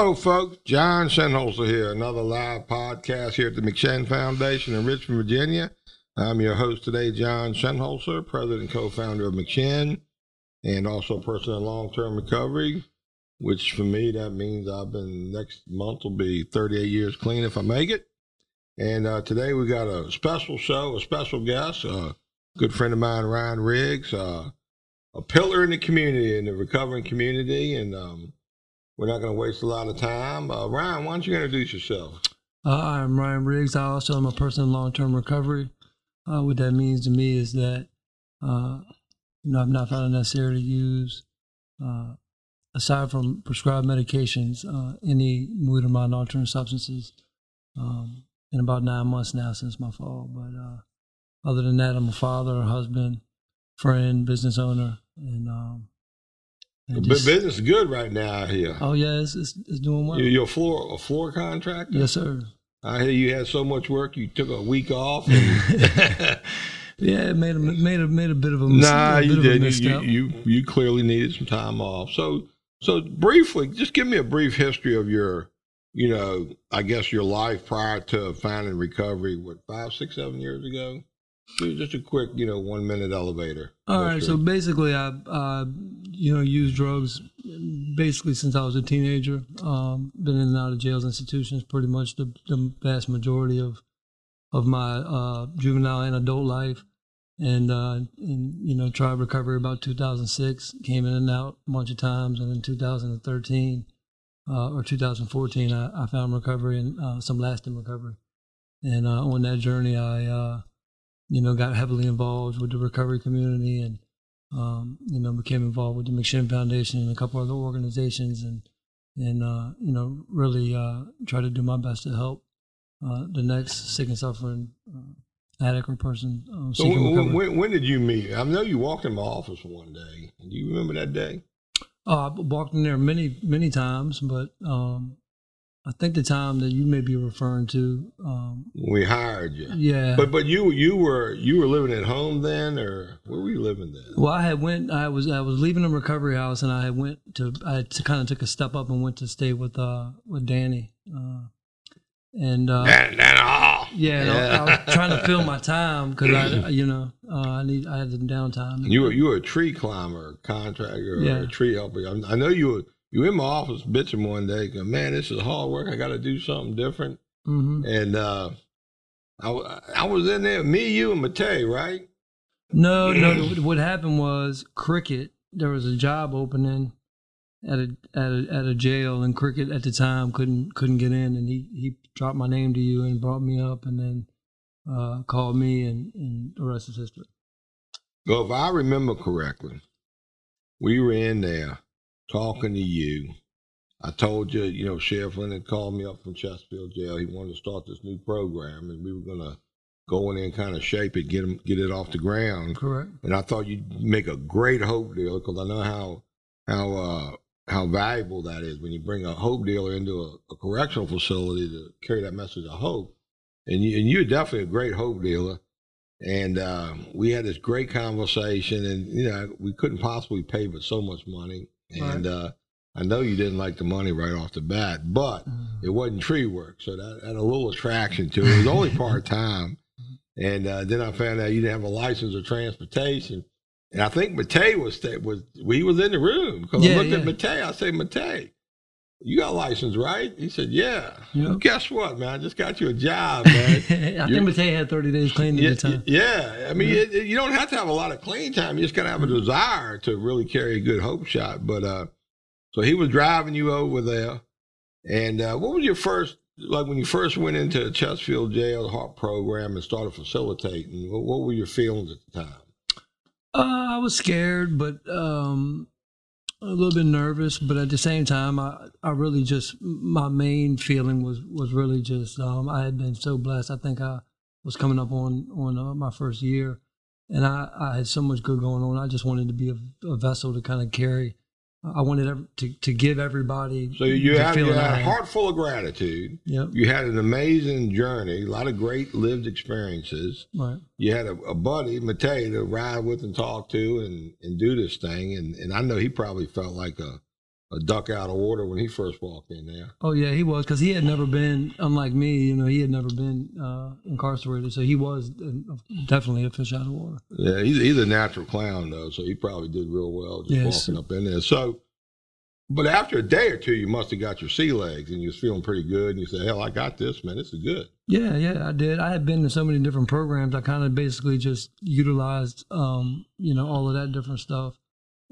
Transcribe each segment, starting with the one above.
Hello, folks. John Shinholser here. Another live podcast here at the McShin Foundation in Richmond, Virginia. I'm your host today, John Shinholser, president and co-founder of McShin, and also a person in long-term recovery. Which for me, that means I've been next month will be 38 years clean if I make it. And uh, today we got a special show, a special guest, a good friend of mine, Ryan Riggs, uh, a pillar in the community, in the recovering community, and um, we're not going to waste a lot of time. Uh, Ryan, why don't you introduce yourself? Uh, I'm Ryan Riggs. I also am a person in long-term recovery. Uh, what that means to me is that uh, you know I've not found it necessary to use, uh, aside from prescribed medications, uh, any mood or mind altering substances um, in about nine months now since my fall. But other than that, I'm a father, a husband, friend, business owner, and um, just, business is good right now out here. Oh yeah, it's, it's, it's doing well. You're a floor a floor contractor. Yes, sir. I hear you had so much work, you took a week off. yeah, it made a made a made a bit of a mistake. Nah, you didn't. You, you you clearly needed some time off. So so briefly, just give me a brief history of your, you know, I guess your life prior to finding recovery. What five, six, seven years ago? Just a quick, you know, one minute elevator. All right. So basically, I, uh, you know, used drugs basically since I was a teenager. Um, been in and out of jails, institutions, pretty much the, the vast majority of of my uh, juvenile and adult life. And, uh, and, you know, tried recovery about 2006, came in and out a bunch of times. And in 2013 uh, or 2014, I, I found recovery and uh, some lasting recovery. And uh, on that journey, I, uh, you know, got heavily involved with the recovery community and, um, you know, became involved with the McShin Foundation and a couple other organizations and, and, uh, you know, really uh, try to do my best to help uh, the next sick and suffering uh, addict or person um, so when, when, when, did you meet? I know you walked in my office one day. Do you remember that day? Uh, I walked in there many, many times, but um, I think the time that you may be referring to. Um, we hired you. Yeah. But but you you were you were living at home then, or where were you living then? Well, I had went. I was I was leaving a recovery house, and I had went to I kind of took a step up and went to stay with uh with Danny. Uh, and uh, yeah, yeah. I, was trying to fill my time because I, you know, uh, I need I had the downtime. You were you were a tree climber, contractor, or yeah. a tree helper. I, I know you were you in my office bitching one day, going, man, this is hard work. I got to do something different. Mm-hmm. And uh, I, I was in there, me, you, and Matei, right? No, no. what happened was Cricket. There was a job opening at a at a at a jail, and Cricket at the time couldn't couldn't get in, and he he dropped my name to you and brought me up, and then uh, called me, and, and the rest is history. Well, if I remember correctly, we were in there talking to you. I told you, you know, Sheriff Lynn had called me up from Chesterfield Jail. He wanted to start this new program, and we were going to go in there and kind of shape it, get him, get it off the ground. Correct. And I thought you'd make a great hope deal because I know how how uh, how valuable that is when you bring a hope dealer into a, a correctional facility to carry that message of hope. And you and you're definitely a great hope dealer. And uh, we had this great conversation, and you know we couldn't possibly pay but so much money and right. uh, I know you didn't like the money right off the bat, but mm. it wasn't tree work, so that had a little attraction to it. It was only part time, and uh, then I found out you didn't have a license or transportation. And I think Matei was was he was in the room because yeah, I looked yeah. at Matei. I said, Matei, you got a license, right? He said, Yeah. Yep. Guess what, man? I just got you a job, man. I think Matei had 30 days clean yeah, at the time. Yeah. I mean, yeah. It, it, you don't have to have a lot of clean time. You just got to have a desire to really carry a good hope shot. But uh, so he was driving you over there. And uh, what was your first, like when you first went into the Chesterfield Jail HARP Program and started facilitating, what, what were your feelings at the time? Uh, I was scared, but um, a little bit nervous, but at the same time, I, I really just my main feeling was was really just um, I had been so blessed. I think I was coming up on on uh, my first year, and I, I had so much good going on. I just wanted to be a, a vessel to kind of carry I wanted to to give everybody. So you had, you had a heart full of gratitude. Yep. You had an amazing journey, a lot of great lived experiences. Right. You had a, a buddy, Matei, to ride with and talk to and, and do this thing. And, and I know he probably felt like a, a duck out of order when he first walked in there. Oh yeah, he was because he had never been, unlike me, you know, he had never been uh, incarcerated, so he was uh, definitely a fish out of water. Yeah, he's, he's a natural clown though, so he probably did real well just Yes. walking up in there. So, but after a day or two, you must have got your sea legs and you was feeling pretty good, and you said, "Hell, I got this, man. This is good." Yeah, yeah, I did. I had been to so many different programs. I kind of basically just utilized, um, you know, all of that different stuff.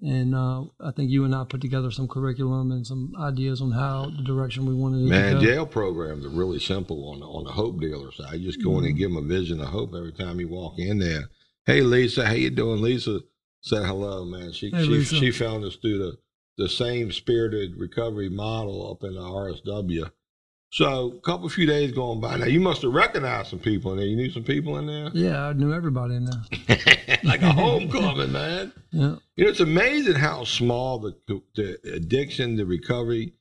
And uh, I think you and I put together some curriculum and some ideas on how the direction we wanted Man, to go. Man, jail programs are really simple on the, on the hope dealer side. You just go in and give them a vision of hope every time you walk in there. Hey, Lisa, how you doing? Lisa said hello, man. She Hey, she Lisa. she found us through the the same spirited recovery model up in the RSW. So, a couple of few days going by now, you must have recognized some people in there. You knew some people in there, Yeah, I knew everybody in there. like a homecoming, man. Yeah, You know, it's amazing how small the the addiction, the recovery,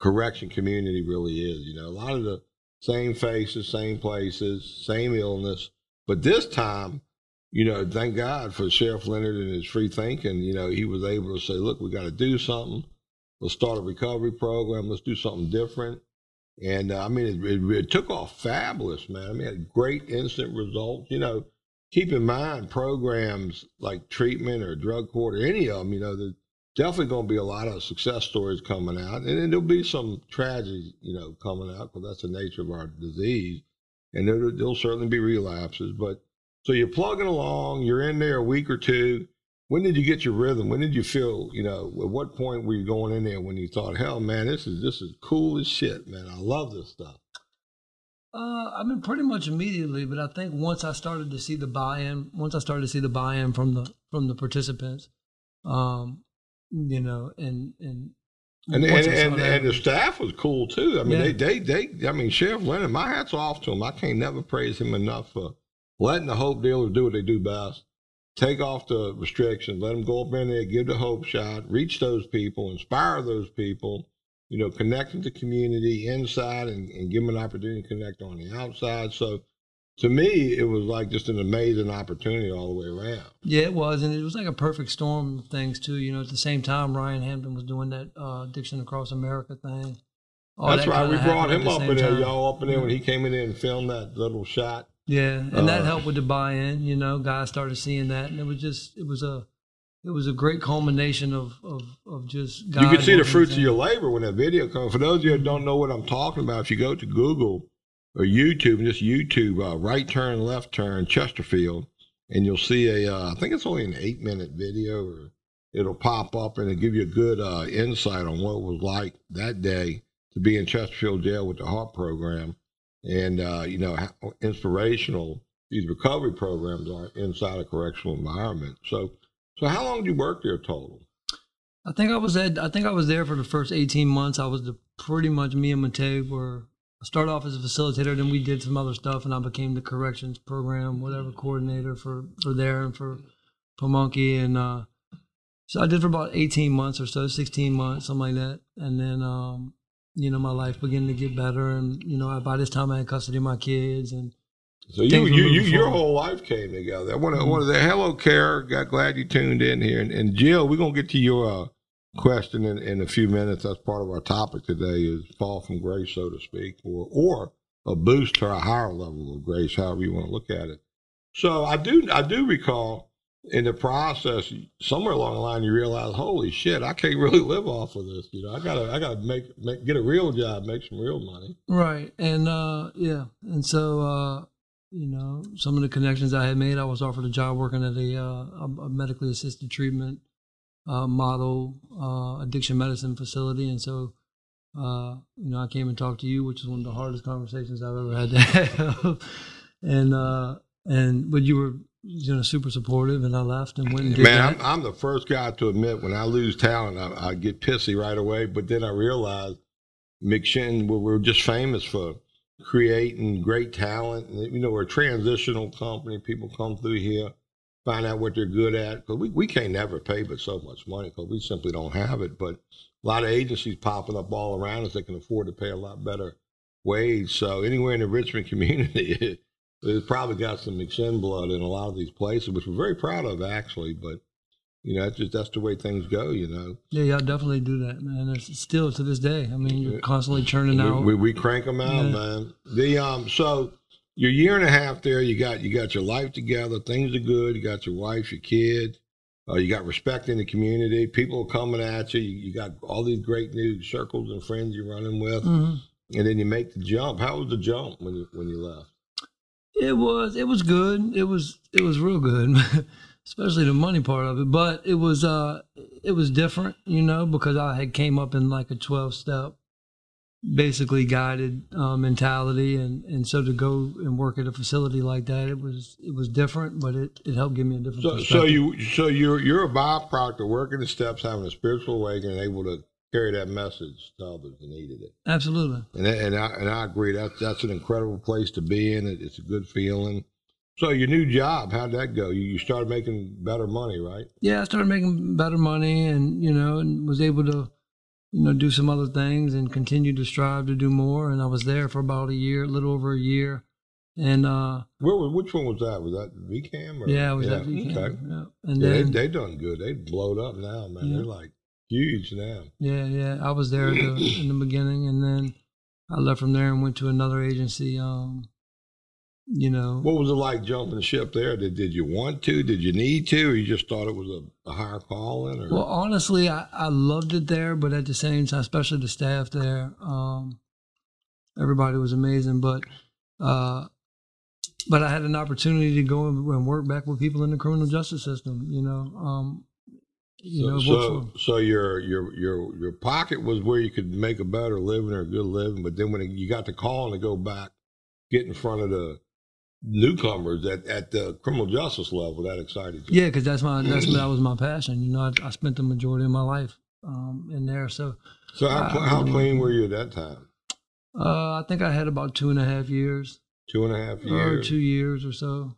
correction community really is. You know, a lot of the same faces, same places, same illness, but this time, you know, thank God for Sheriff Leonard and his free thinking. You know, he was able to say, "Look, we got to do something. Let's start a recovery program. Let's do something different." And uh, I mean, it, it, it took off fabulous, man. I mean, great instant results. You know, keep in mind programs like treatment or drug court or any of them, you know, there's definitely going to be a lot of success stories coming out. And there'll be some tragedies, you know, coming out because that's the nature of our disease. And there, there'll certainly be relapses. But so you're plugging along, you're in there a week or two. When did you get your rhythm? When did you feel, you know, at what point were you going in there when you thought, hell, man, this is this is cool as shit, man. I love this stuff. uh, I mean, pretty much immediately. But I think once I started to see the buy-in, once I started to see the buy-in from the from the participants, um, you know, and and And and, once I saw and, and the staff was cool too. I mean, Yeah. they, they they I mean, Sheriff Leonard, my hat's off to him. I can't never praise him enough for letting the hope dealers do what they do best. Take off the restrictions, let them go up in there, give the hope shot, reach those people, inspire those people, you know, connect with the community inside and, and give them an opportunity to connect on the outside. So to me, it was like just an amazing opportunity all the way around. Yeah, it was, and it was like a perfect storm of things too. You know, at the same time, Ryan Hampton was doing that uh, Addiction Across America thing. All That's that right. We brought him up in there, y'all up in there when he came in there and filmed that little shot. Yeah, and that Uh, helped with the buy-in. You know, guys started seeing that, and it was just, it was a, it was a great culmination of of, of just. God you can see the fruits of your labor when that video comes. For those of you that don't know what I'm talking about, if you go to Google or YouTube and just YouTube, uh, right turn, left turn, Chesterfield, and you'll see a, uh, I think it's only an eight minute video, or it'll pop up and it'll give you a good uh, insight on what it was like that day to be in Chesterfield jail with the HARP program, and uh, you know how inspirational these recovery programs are inside a correctional environment. So, so how long did you work there total? I think I was at. I think I was there for the first eighteen months. I was the pretty much me and Matei were. I started off as a facilitator, then we did some other stuff, and I became the corrections program, whatever coordinator for for there and for Pamunkey, and uh, so I did for about eighteen months or so, sixteen months, something like that, and then um, you know my life began to get better, and you know by this time I had custody of my kids, and So you, you, you your whole life came together. I want to, want to say hello, Kara. Got glad you tuned in here. And, and Jill, we're gonna get to your uh, question in, in a few minutes. That's part of our topic today is fall from grace, so to speak, or or a boost to a higher level of grace, however you want to look at it. So I do I do recall in the process somewhere along the line you realize, holy shit, I can't really live off of this. You know, I gotta I gotta make, make get a real job, make some real money. Right. And uh yeah. And so uh you know, some of the connections I had made, I was offered a job working at a uh, a, medically assisted treatment uh, model uh, addiction medicine facility, and so uh, you know, I came and talked to you, which is one of the hardest conversations I've ever had to have. and uh, and but you were you know super supportive, and I left and went and did Man. I'm, I'm the first guy to admit when I lose talent, I, I get pissy right away. But then I realize McShin, we're, we're just famous for creating great talent. And, you know, we're a transitional company. People come through here, find out what they're good at. Because we, we can't never pay but so much money because we simply don't have it. But a lot of agencies popping up all around us that can afford to pay a lot better wage. So anywhere in the Richmond community, it's probably got some McShin blood in a lot of these places, which we're very proud of actually. But You know, that's just that's the way things go. You know, Yeah, y'all definitely do that, man. It's still to this day. I mean, you're constantly churning out. we, we, we crank them out, Yeah. man. The um, so your year and a half there, you got you got your life together. Things are good. You got your wife, your kid. Uh, you got respect in the community. People are coming at you. you. You got all these great new circles and friends you're running with, Mhm. and then you make the jump. How was the jump when you when you left? It was it was good. It was it was real good, especially the money part of it. But it was uh it was different, you know, because I had came up in like a twelve step, basically guided uh, mentality, and and so to go and work at a facility like that, it was it was different, but it, it helped give me a different. So, so you so you're you're a byproduct of working the steps, having a spiritual awakening, able to carry that message to others that needed it. absolutely. And and I and I agree. That's that's an incredible place to be in. It, it's a good feeling. So your new job, how'd that go? You, you started making better money, right? yeah, I started making better money and, you know, and was able to, you know, do some other things and continue to strive to do more. And I was there for about a year, a little over a year. And, uh, Where was which one was that? Was that VCAM? Or, yeah, was at VCAM. Okay. Yeah. And Yeah, they then, they done good. They blowed up now, man. Yeah. They're like huge now. yeah, yeah, I was there the, in the beginning. And then I left from there and went to another agency, um, you know. What was it like jumping ship there? Did did you want to? Did you need to? Or you just thought it was a, a higher calling? Or Well, honestly, I, I loved it there, but at the same time, especially the staff there, um, everybody was amazing. But uh, but I had an opportunity to go and and work back with people in the criminal justice system. You know, um, you know, so, so, so your your your your pocket was where you could make a better living or a good living, but then when you got the call to go back, get in front of the newcomers at, at the criminal justice level, that excited you. yeah, because that's my that's that was my passion. You know, I, I spent the majority of my life um, in there, so So how, cl- how clean were you at that time? uh, I think I had about two and a half years, Two and a half or years. two years or so,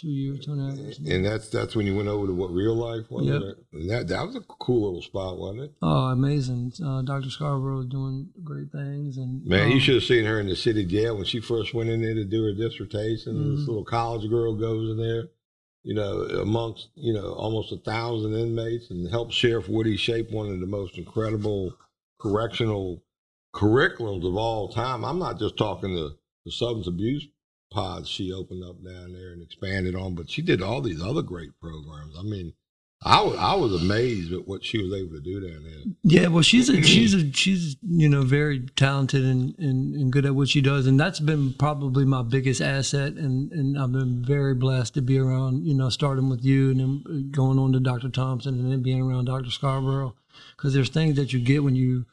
two years, two and a half years. And that's that's when you went over to what real life was. Yep. it? And that that was a cool little spot, wasn't it? Oh, amazing! Uh, Dr. Scarborough doing great things, and Man, um, you should have seen her in the city jail when she first went in there to do her dissertation. This Mhm. little college girl goes in there, you know, amongst you know almost a thousand inmates, and helps Sheriff Woody shape one of the most incredible correctional curriculums of all time. I'm not just talking the, the substance abuse pods she opened up down there and expanded on, but she did all these other great programs. I mean, I was I was amazed at what she was able to do down there. Yeah, well, she's a, she's a, she's you know very talented and, and, and good at what she does, and that's been probably my biggest asset. And, and I've been very blessed to be around. You know, starting with you and then uh, going on to Dr. Thompson, and then being around Dr. Scarborough, because there's things that you get when you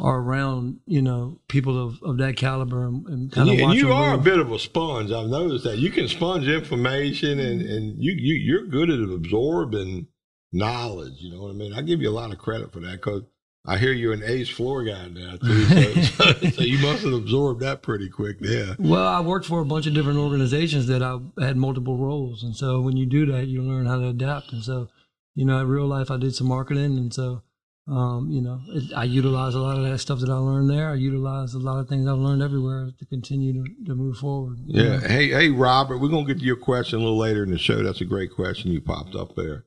are around you know people of, of that caliber and, and kind And of you, watch and you are a bit of a sponge. I've noticed that you can sponge information, and and you you you're good at absorbing knowledge. You know what I mean? I give you a lot of credit for that because I hear you're an ace floor guy now too. So, so, so you must have absorbed that pretty quick. Yeah. Well, I worked for a bunch of different organizations that I had multiple roles, and so when you do that, you learn how to adapt. And so, you know, in real life, I did some marketing, and so, um, you know, it, I utilize a lot of that stuff that I learned there. I utilize a lot of things I've learned everywhere to continue to, to move forward. Yeah. know. Hey, hey, Robert, we're gonna get to your question a little later in the show. That's a great question you popped up there.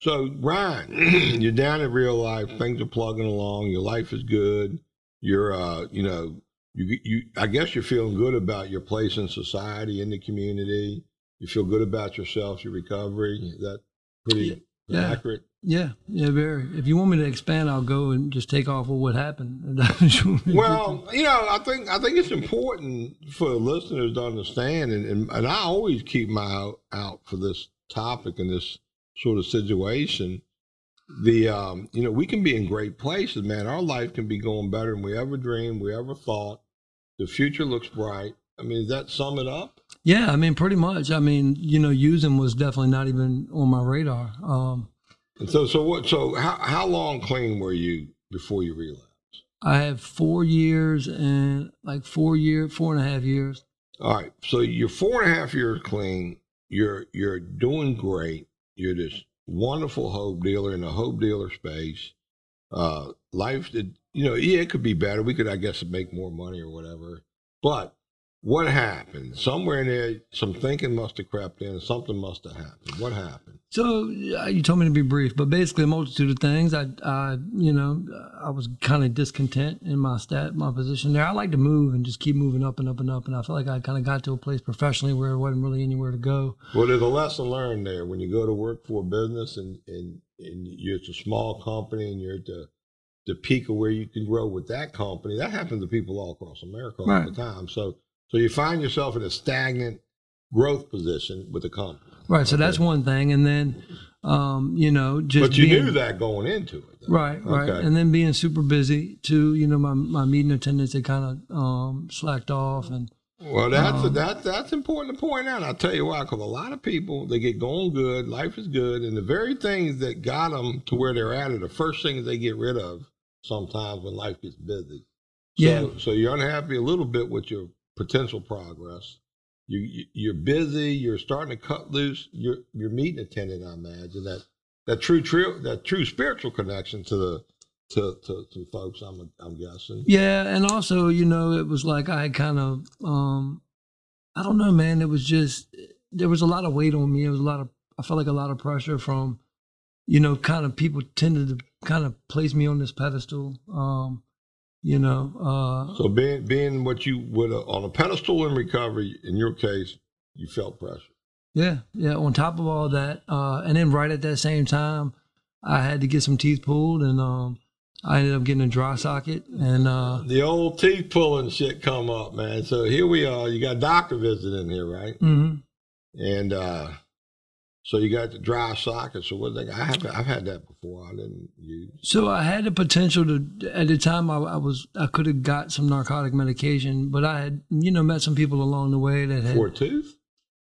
So, Ryan, you're down in real life. Things are plugging along. Your life is good. You're, uh, you know, you, you. I guess you're feeling good about your place in society, in the community. You feel good about yourself, your recovery. Is that pretty Yeah. accurate? Yeah, yeah, very. If you want me to expand, I'll go and just take off with what happened. Well, you know, I think I think it's important for listeners to understand, and, and, and I always keep my eye out for this topic and this sort of situation. The um, you know, we can be in great places, man. Our life can be going better than we ever dreamed, we ever thought. The future looks bright. I mean, does that sum it up? Yeah, I mean, pretty much. I mean, you know, using was definitely not even on my radar. Um, And so, so what? So, how how long clean were you before you relapsed? I have four years and like four year, four and a half years. All right. So you're four and a half years clean. You're you're doing great. You're this wonderful hope dealer in the hope dealer space. Uh, life did you know? Yeah, it could be better. We could, I guess, make more money or whatever. But what happened? Somewhere in there, some thinking must have crept in. Something must have happened. What happened? So uh, you told me to be brief, but basically a multitude of things. I, I you know, I was kind of discontent in my stat, my position there. I like to move and just keep moving up and up and up, and I felt like I kind of got to a place professionally where there wasn't really anywhere to go. Well, there's a lesson learned there when you go to work for a business and and, and you're it's a small company and you're at the the peak of where you can grow with that company. That happens to people all across America all Right. the time. So so you find yourself in a stagnant growth position with the company. Right. So that's one thing, and then, um, you know, just But you being- knew that going into it. though. Right, right, Okay. and then being super busy too. You know, my my meeting attendance they kind of um, slacked off, and Well, that's Um, that that's important to point out. I'll tell you why, because a lot of people they get going good, life is good, and the very things that got them to where they're at are the first things they get rid of. Sometimes when life gets busy, so, Yeah. So you're unhappy a little bit with your potential progress. You you- you're busy. You're starting to cut loose. You're you're meeting attendant. I imagine that that true true that true spiritual connection to the to to, to folks. I'm I'm guessing. yeah, and also you know it was like I kind of um, I don't know, man. It was just there was a lot of weight on me. It was a lot of I felt like a lot of pressure from you know kind of people tended to kind of place me on this pedestal. Um, you know, uh, So being being what you would uh, on a pedestal in recovery, in your case, you felt pressure. Yeah, yeah. On top of all that, uh, and then right at that same time, I had to get some teeth pulled, and um, I ended up getting a dry socket. And uh, The old teeth pulling shit come up, man. So here we are. You got a doctor visiting here, right? mhm. And uh so you got the dry socket. So what they I have I've had that before. I didn't use. so I had the potential to. At the time, I, I was I could have got some narcotic medication, but I had you know met some people along the way that had For a tooth?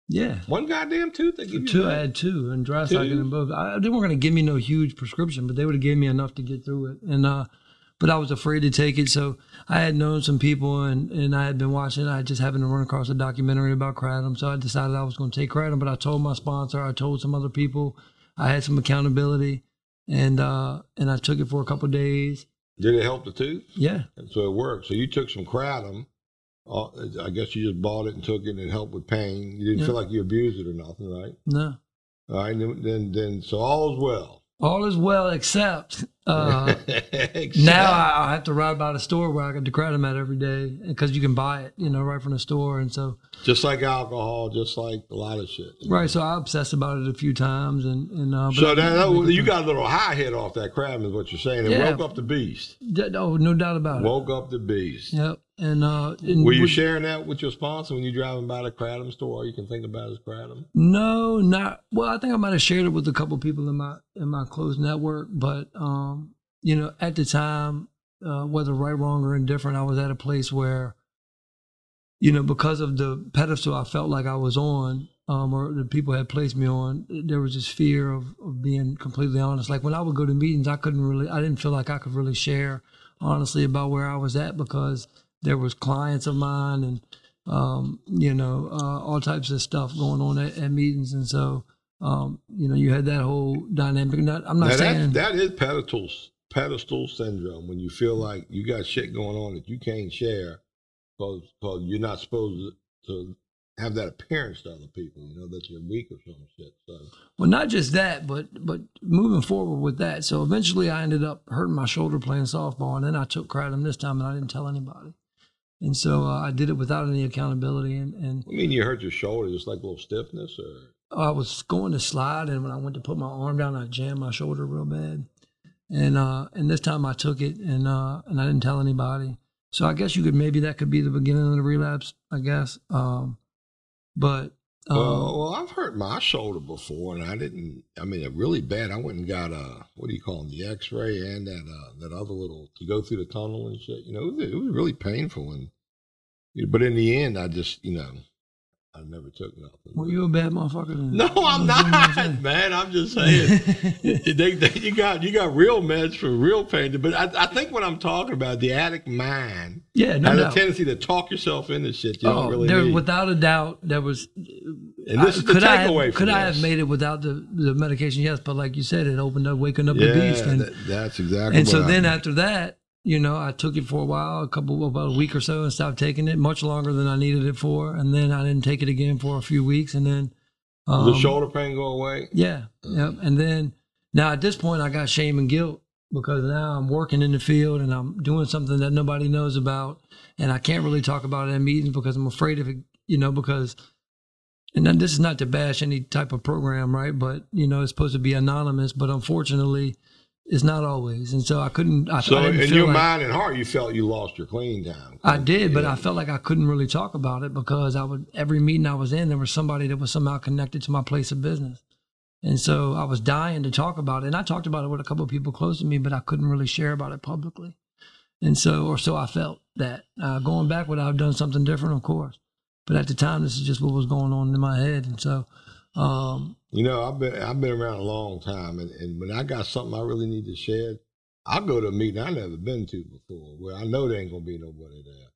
yeah. One goddamn tooth they give you? Two, I had two, and dry socket Two? in both. I, they weren't going to give me no huge prescription, but they would have given me enough to get through it. And uh, but I was afraid to take it, so I had known some people, and, and I had been watching. I just happened to run across a documentary about kratom, so I decided I was going to take kratom. But I told my sponsor, I told some other people, I had some accountability, and uh, and I took it for a couple of days. Did it help the tooth? Yeah, And so it worked. So you took some kratom. Uh, I guess you just bought it and took it and it helped with pain. You didn't Yeah. feel like you abused it or nothing, right? no, All right, then, then, then so all is well. All is well, except. Uh, Except- Now I, I have to ride by the store where I get the kratom at every day because you can buy it, you know, right from the store. And so, just like alcohol, just like a lot of shit. right, so I obsessed about it a few times, and and uh, So that, that- you got a little high head off that crab, is what you're saying. It Yeah. woke up the beast. that- oh, no doubt about it. Woke up the beast. Yep, and uh, and Were you with- sharing that with your sponsor when you're driving by the kratom store? All you can think about is kratom. No, not well. I think I might have shared it with a couple people in my in my close network, but um, you know, at the time, uh, whether right, wrong, or indifferent, I was at a place where, you know, because of the pedestal I felt like I was on, um, or the people had placed me on, there was this fear of, of being completely honest. Like when I would go to meetings, I couldn't really, I didn't feel like I could really share honestly about where I was at because there was clients of mine and um, you know, uh, all types of stuff going on at, at meetings, and so um, you know, you had that whole dynamic. Not, I'm not Now saying that, that is pedestal pedestal syndrome when you feel like you got shit going on that you can't share because you're not supposed to have that appearance to other people. You know that you're weak or some shit. So well, not just that, but but moving forward with that. So eventually, I ended up hurting my shoulder playing softball, and then I took kratom this time, and I didn't tell anybody. And so uh, I did it without any accountability, and, and I mean, you hurt your shoulder, just like a little stiffness, or I was going to slide, and when I went to put my arm down, I jammed my shoulder real bad. And uh, and this time I took it, and uh, and I didn't tell anybody. So I guess you could maybe that could be the beginning of the relapse. I guess. Um, but um, well, well, I've hurt my shoulder before, and I didn't. I mean, it really bad. I went and got a what do you call them, the X-ray and that uh, that other little to go through the tunnel and shit. You know, it was, it was really painful, and but in the end, I just you know, I never took nothing. well, you a bad motherfucker. Then. no, I'm not, man. I'm just saying. they, they, you got you got real meds for real pain, but I, I think what I'm talking about, the addict mind yeah, no has a tendency to talk yourself into shit you Oh, don't really there, need. without a doubt, there was. and this I- is the could I takeaway have, from Could I have made it without the, the medication? Yes, but like you said, it opened up, waking up yeah, the beast, and that- that's exactly. and so what then I, after that, you know, I took it for a while, a couple about a week or so, and stopped taking it. Much longer than I needed it for, and then I didn't take it again for a few weeks, and then um, the shoulder pain go away. Yeah, yep. And then now at this point, I got shame and guilt because now I'm working in the field and I'm doing something that nobody knows about, and I can't really talk about it in meetings because I'm afraid of it. You know, because and then this is not to bash any type of program, right? But you know, it's supposed to be anonymous, but unfortunately, it's not always. And so I couldn't. I, so I in your like, mind and heart, you felt you lost your clean time. I did, but I felt like I couldn't really talk about it because I would every meeting I was in, there was somebody that was somehow connected to my place of business. And so I was dying to talk about it. And I talked about it with a couple of people close to me, but I couldn't really share about it publicly. And so, or so I felt that uh, going back, would I have done something different? Of course. But at the time, this is just what was going on in my head. And so, um, you know, I've been I've been around a long time, and, and when I got something I really need to share, I'll go to a meeting I never been to before, where I know there ain't gonna be nobody there.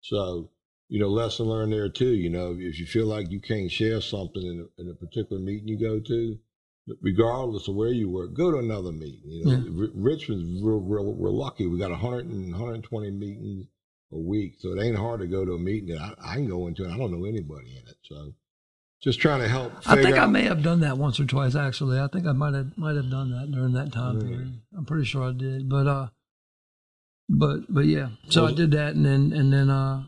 So, you know, lesson learned there too. You know, if you feel like you can't share something in a, in a particular meeting you go to, regardless of where you work, go to another meeting. You know, yeah. R- Richmond's real, real, we're lucky. We got 100 and 120 meetings a week, so it ain't hard to go to a meeting that I, I can go into. And I don't know anybody in it, so just trying to help. I think. I may have done that once or twice. Actually, I think I might have might have done that during that time mm. period. I'm pretty sure I did, but uh, but but yeah. So well, I did that, and then and then uh.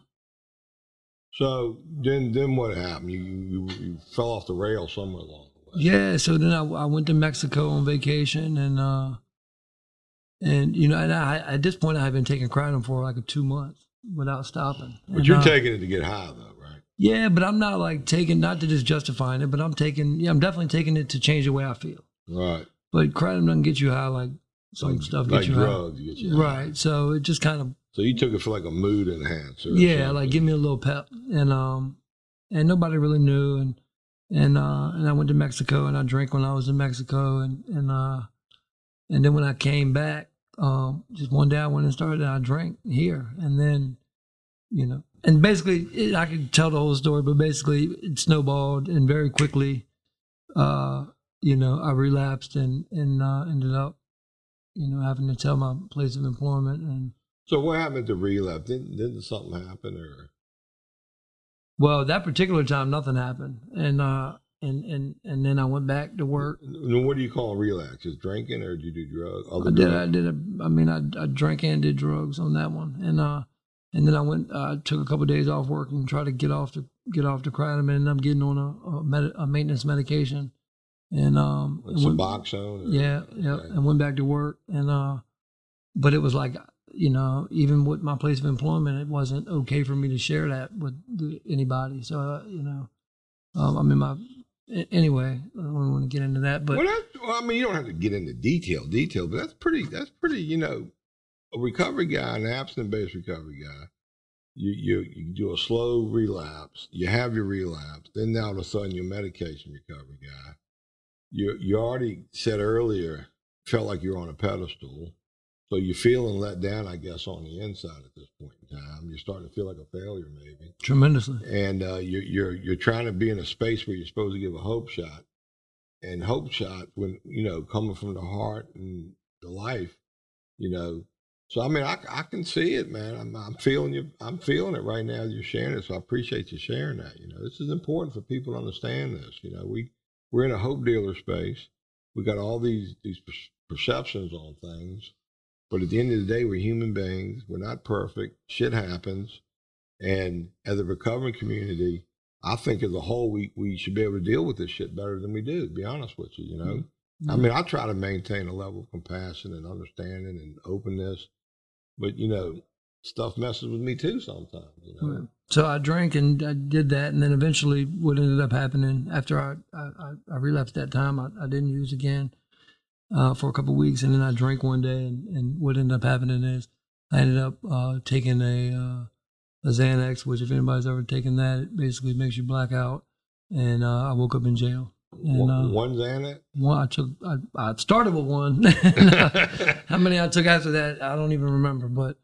So then, then what happened? You, you you fell off the rail somewhere along the way. Yeah. So then I, I went to Mexico on vacation, and uh, and you know, and I at this point I had been taking kratom for like a two months without stopping. But and, you're uh, taking it to get high, though. Yeah, but I'm not like taking not to just justifying it, but I'm taking yeah, I'm definitely taking it to change the way I feel. Right. But kratom doesn't get you high like some like, stuff like you drugs high. Get you high. right. So it just kind of So you took it for like a mood enhancer. Yeah, like give me a little pep. And um and nobody really knew and and uh and I went to Mexico and I drank when I was in Mexico and and uh and then when I came back, um just one day I went and started and I drank here and then you know and basically, it, I could tell the whole story, but basically, it snowballed, and very quickly, uh, you know, I relapsed and and uh, ended up, you know, having to tell my place of employment. And so, what happened to relapse? Didn't didn't something happen, or? Well, that particular time, nothing happened, and uh, and and and then I went back to work. What do you call relapse? Just drinking, or did you do drugs? I did. Drugs? I did. A, I mean, I, I drank and did drugs on that one, and uh, and then I went, uh, took a couple of days off work and tried to get off to get off the kratom, and I'm getting on a, a, med- a maintenance medication, and um, Suboxone. Yeah, yeah, okay. and went back to work, and uh, but it was like you know, even with my place of employment, it wasn't okay for me to share that with anybody. So uh, you know, um, I mean, my anyway, I don't want to get into that, but well, well, I mean, you don't have to get into detail, detail, but that's pretty, that's pretty, you know, a recovery guy, an abstinent based recovery guy, you, you you do a slow relapse, you have your relapse, then now all of a sudden you're medication recovery guy. You you already said earlier felt like you're on a pedestal. So you're feeling let down, I guess, on the inside at this point in time. You're starting to feel like a failure, maybe tremendously. And uh, you're you're you're trying to be in a space where you're supposed to give a hope shot, and hope shot when you know coming from the heart and the life, you know, so I mean, I, I can see it, man. I'm, I'm feeling you. I'm feeling it right now. You're sharing it, so I appreciate you sharing that. You know, this is important for people to understand this. You know, we we're in a hope dealer space. We got all these these perceptions on things, but at the end of the day, we're human beings. We're not perfect. Shit happens, and as a recovering community, I think as a whole, we we should be able to deal with this shit better than we do. To be honest with you, you know. Mm-hmm. I mean, I try to maintain a level of compassion and understanding and openness but you know, stuff messes with me too sometimes. You know. So I drank and I did that, and then eventually, what ended up happening after I I, I relapsed that time, I, I didn't use again uh, for a couple weeks, and then I drank one day, and, and what ended up happening is I ended up uh, taking a uh, a Xanax, which if anybody's ever taken that, it basically makes you black out, and uh, I woke up in jail. And, one, uh, one Xanax? One I took. I, I started with one. How many I took after that, I don't even remember. But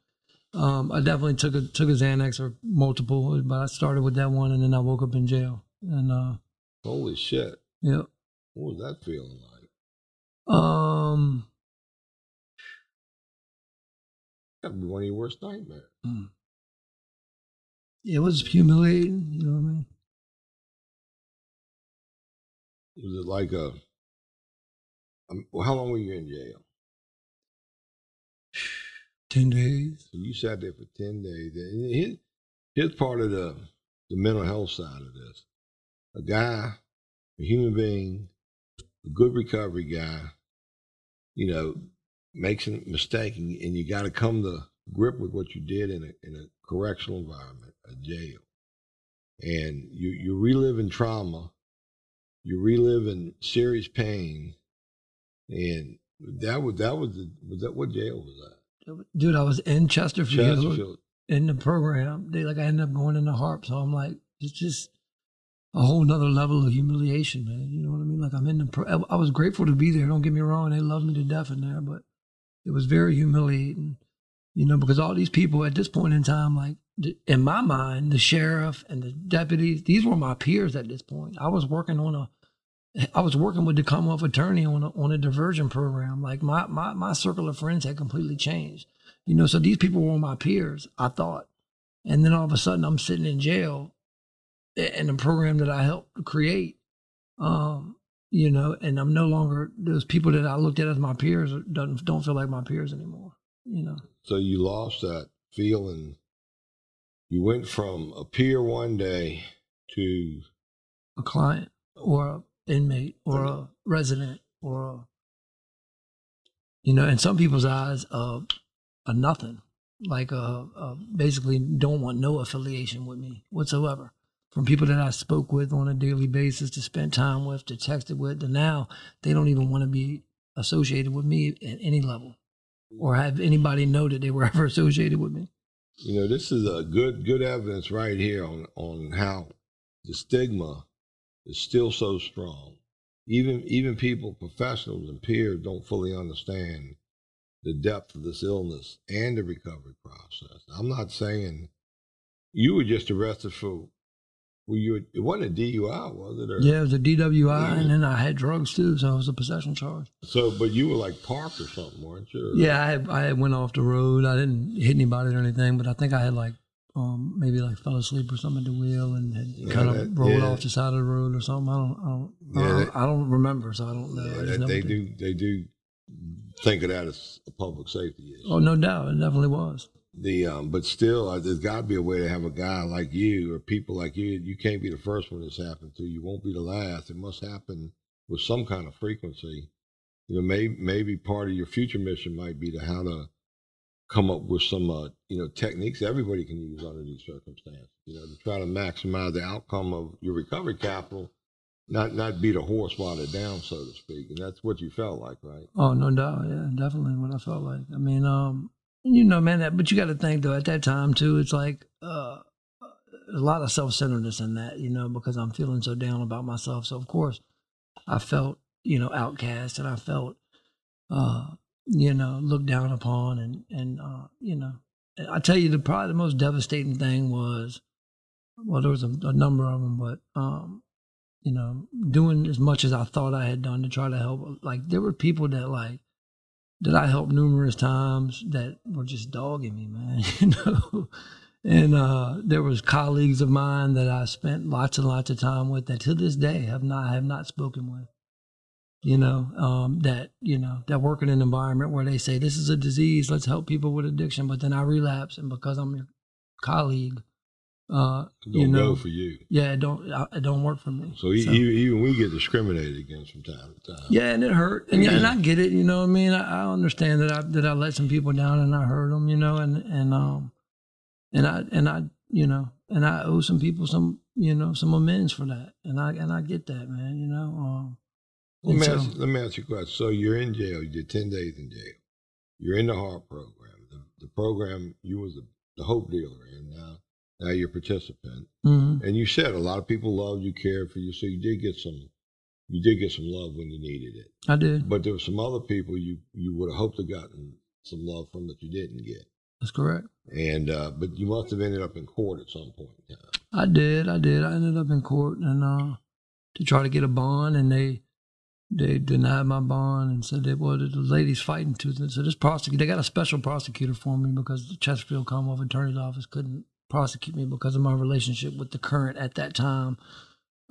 um, I definitely took a took a Xanax or multiple. But I started with that one, and then I woke up in jail. And uh, holy shit! Yep. What was that feeling like? Um, That'd be one of your worst nightmares. Mm. It was humiliating. You know what I mean? Was it like a? Um, well, how long were you in jail? Ten days. So you sat there for ten days. And Here's, here's part of the the mental health side of this. A guy, a human being, a good recovery guy, you know, makes a mistake, and, and you got to come to grip with what you did in a in a correctional environment, a jail, and you you reliving trauma, you relive in serious pain, and that was that was the, was that what jail was that? Dude, I was in Chesterfield, Chesterfield. in the program. They like I ended up going into harp, so I'm like, it's just a whole nother level of humiliation, man. You know what I mean? Like I'm in the. Pro- I- was grateful to be there. Don't get me wrong; they loved me to death in there, but it was very humiliating. You know, because all these people at this point in time, like in my mind, the sheriff and the deputies, these were my peers at this point. I was working on a. I was working with the Commonwealth Attorney on a, on a diversion program. Like my, my my circle of friends had completely changed. You know, so these people were my peers. I thought, and then all of a sudden, I'm sitting in jail in a program that I helped create. Um, you know, and I'm no longer those people that I looked at as my peers don't don't feel like my peers anymore. You know, So you lost that feeling. You went from a peer one day to a client or a inmate or a resident or a you know, in some people's eyes, uh, a nothing. Like uh, uh, basically don't want no affiliation with me whatsoever. From people that I spoke with on a daily basis, to spend time with, to texted with, to now they don't even want to be associated with me at any level, or have anybody know that they were ever associated with me. You know this is a good good evidence right here on on how the stigma is still so strong. Even even people, professionals and peers, don't fully understand the depth of this illness and the recovery process. I'm not saying you were just arrested for. Well, you it wasn't a DUI, was it? Or, Yeah, it was a DWI, and then I had drugs too, so it was a possession charge. So, but you were like parked or something, weren't you? Or- Yeah, I had, I had went off the road. I didn't hit anybody or anything, but I think I had like um, maybe like fell asleep or something at the wheel and had Yeah, kind of that- rolled yeah. off the side of the road or something. I don't, I don't, I don't, that- I don't remember, so I don't know. Yeah, I just they, know they do. They do think of that as a public safety issue. Oh, no doubt, it definitely was. The um, but still, uh, there's got to be a way to have a guy like you or people like you. You can't be the first one that's happened to. You won't be the last. It must happen with some kind of frequency. You know, maybe maybe part of your future mission might be to how to come up with some uh, you know techniques everybody can use under these circumstances. You know, to try to maximize the outcome of your recovery capital, not not beat a horse while they're down, so to speak. And that's what you felt like, right? Oh, no doubt. Yeah, definitely what I felt like. I mean, um, you know, man, that, but you got to think though, at that time too, it's like, uh, a lot of self-centeredness in that, you know, because I'm feeling so down about myself. So of course I felt, you know, outcast and I felt, uh, you know, looked down upon and, and, uh, you know, I tell you, the probably the most devastating thing was, well, there was a, a number of them, but, um, you know, doing as much as I thought I had done to try to help. Like there were people that like that I helped numerous times that were just dogging me, man. You know, and uh, there was colleagues of mine that I spent lots and lots of time with that to this day have not have not spoken with. You know, um, that you know that work in an environment where they say this is a disease, let's help people with addiction, but then I relapse, and because I'm your colleague, uh, Don't you know, go for you. yeah, it don't I- it don't work for me. So, e- even, even we get discriminated against from time to time. Yeah, and it hurt, and, and I get it. You know, what I mean, I, I understand that I that I let some people down and I hurt them. You know, and and um, and I and I you know, and I owe some people some you know some amends for that, and I and I get that, man. You know, um, Let me, and ask, let me ask you a question. So you're in jail. You did 10 days in jail. You're in the HARP program. The, the program you was the, the hope dealer in. Now, now you're a participant. mhm. And you said a lot of people loved you, cared for you. So you did get some, you did get some love when you needed it. I did. But there were some other people you, you would have hoped to gotten some love from that you didn't get. That's correct. And, uh, but you must have ended up in court at some point in time. I did. I did. I ended up in court and uh, to try to get a bond, and they they denied my bond and said that well the lady's fighting to them. So this prosecutor they got a special prosecutor for me because the Chesterfield Commonwealth Attorney's Office couldn't prosecute me because of my relationship with the current at that time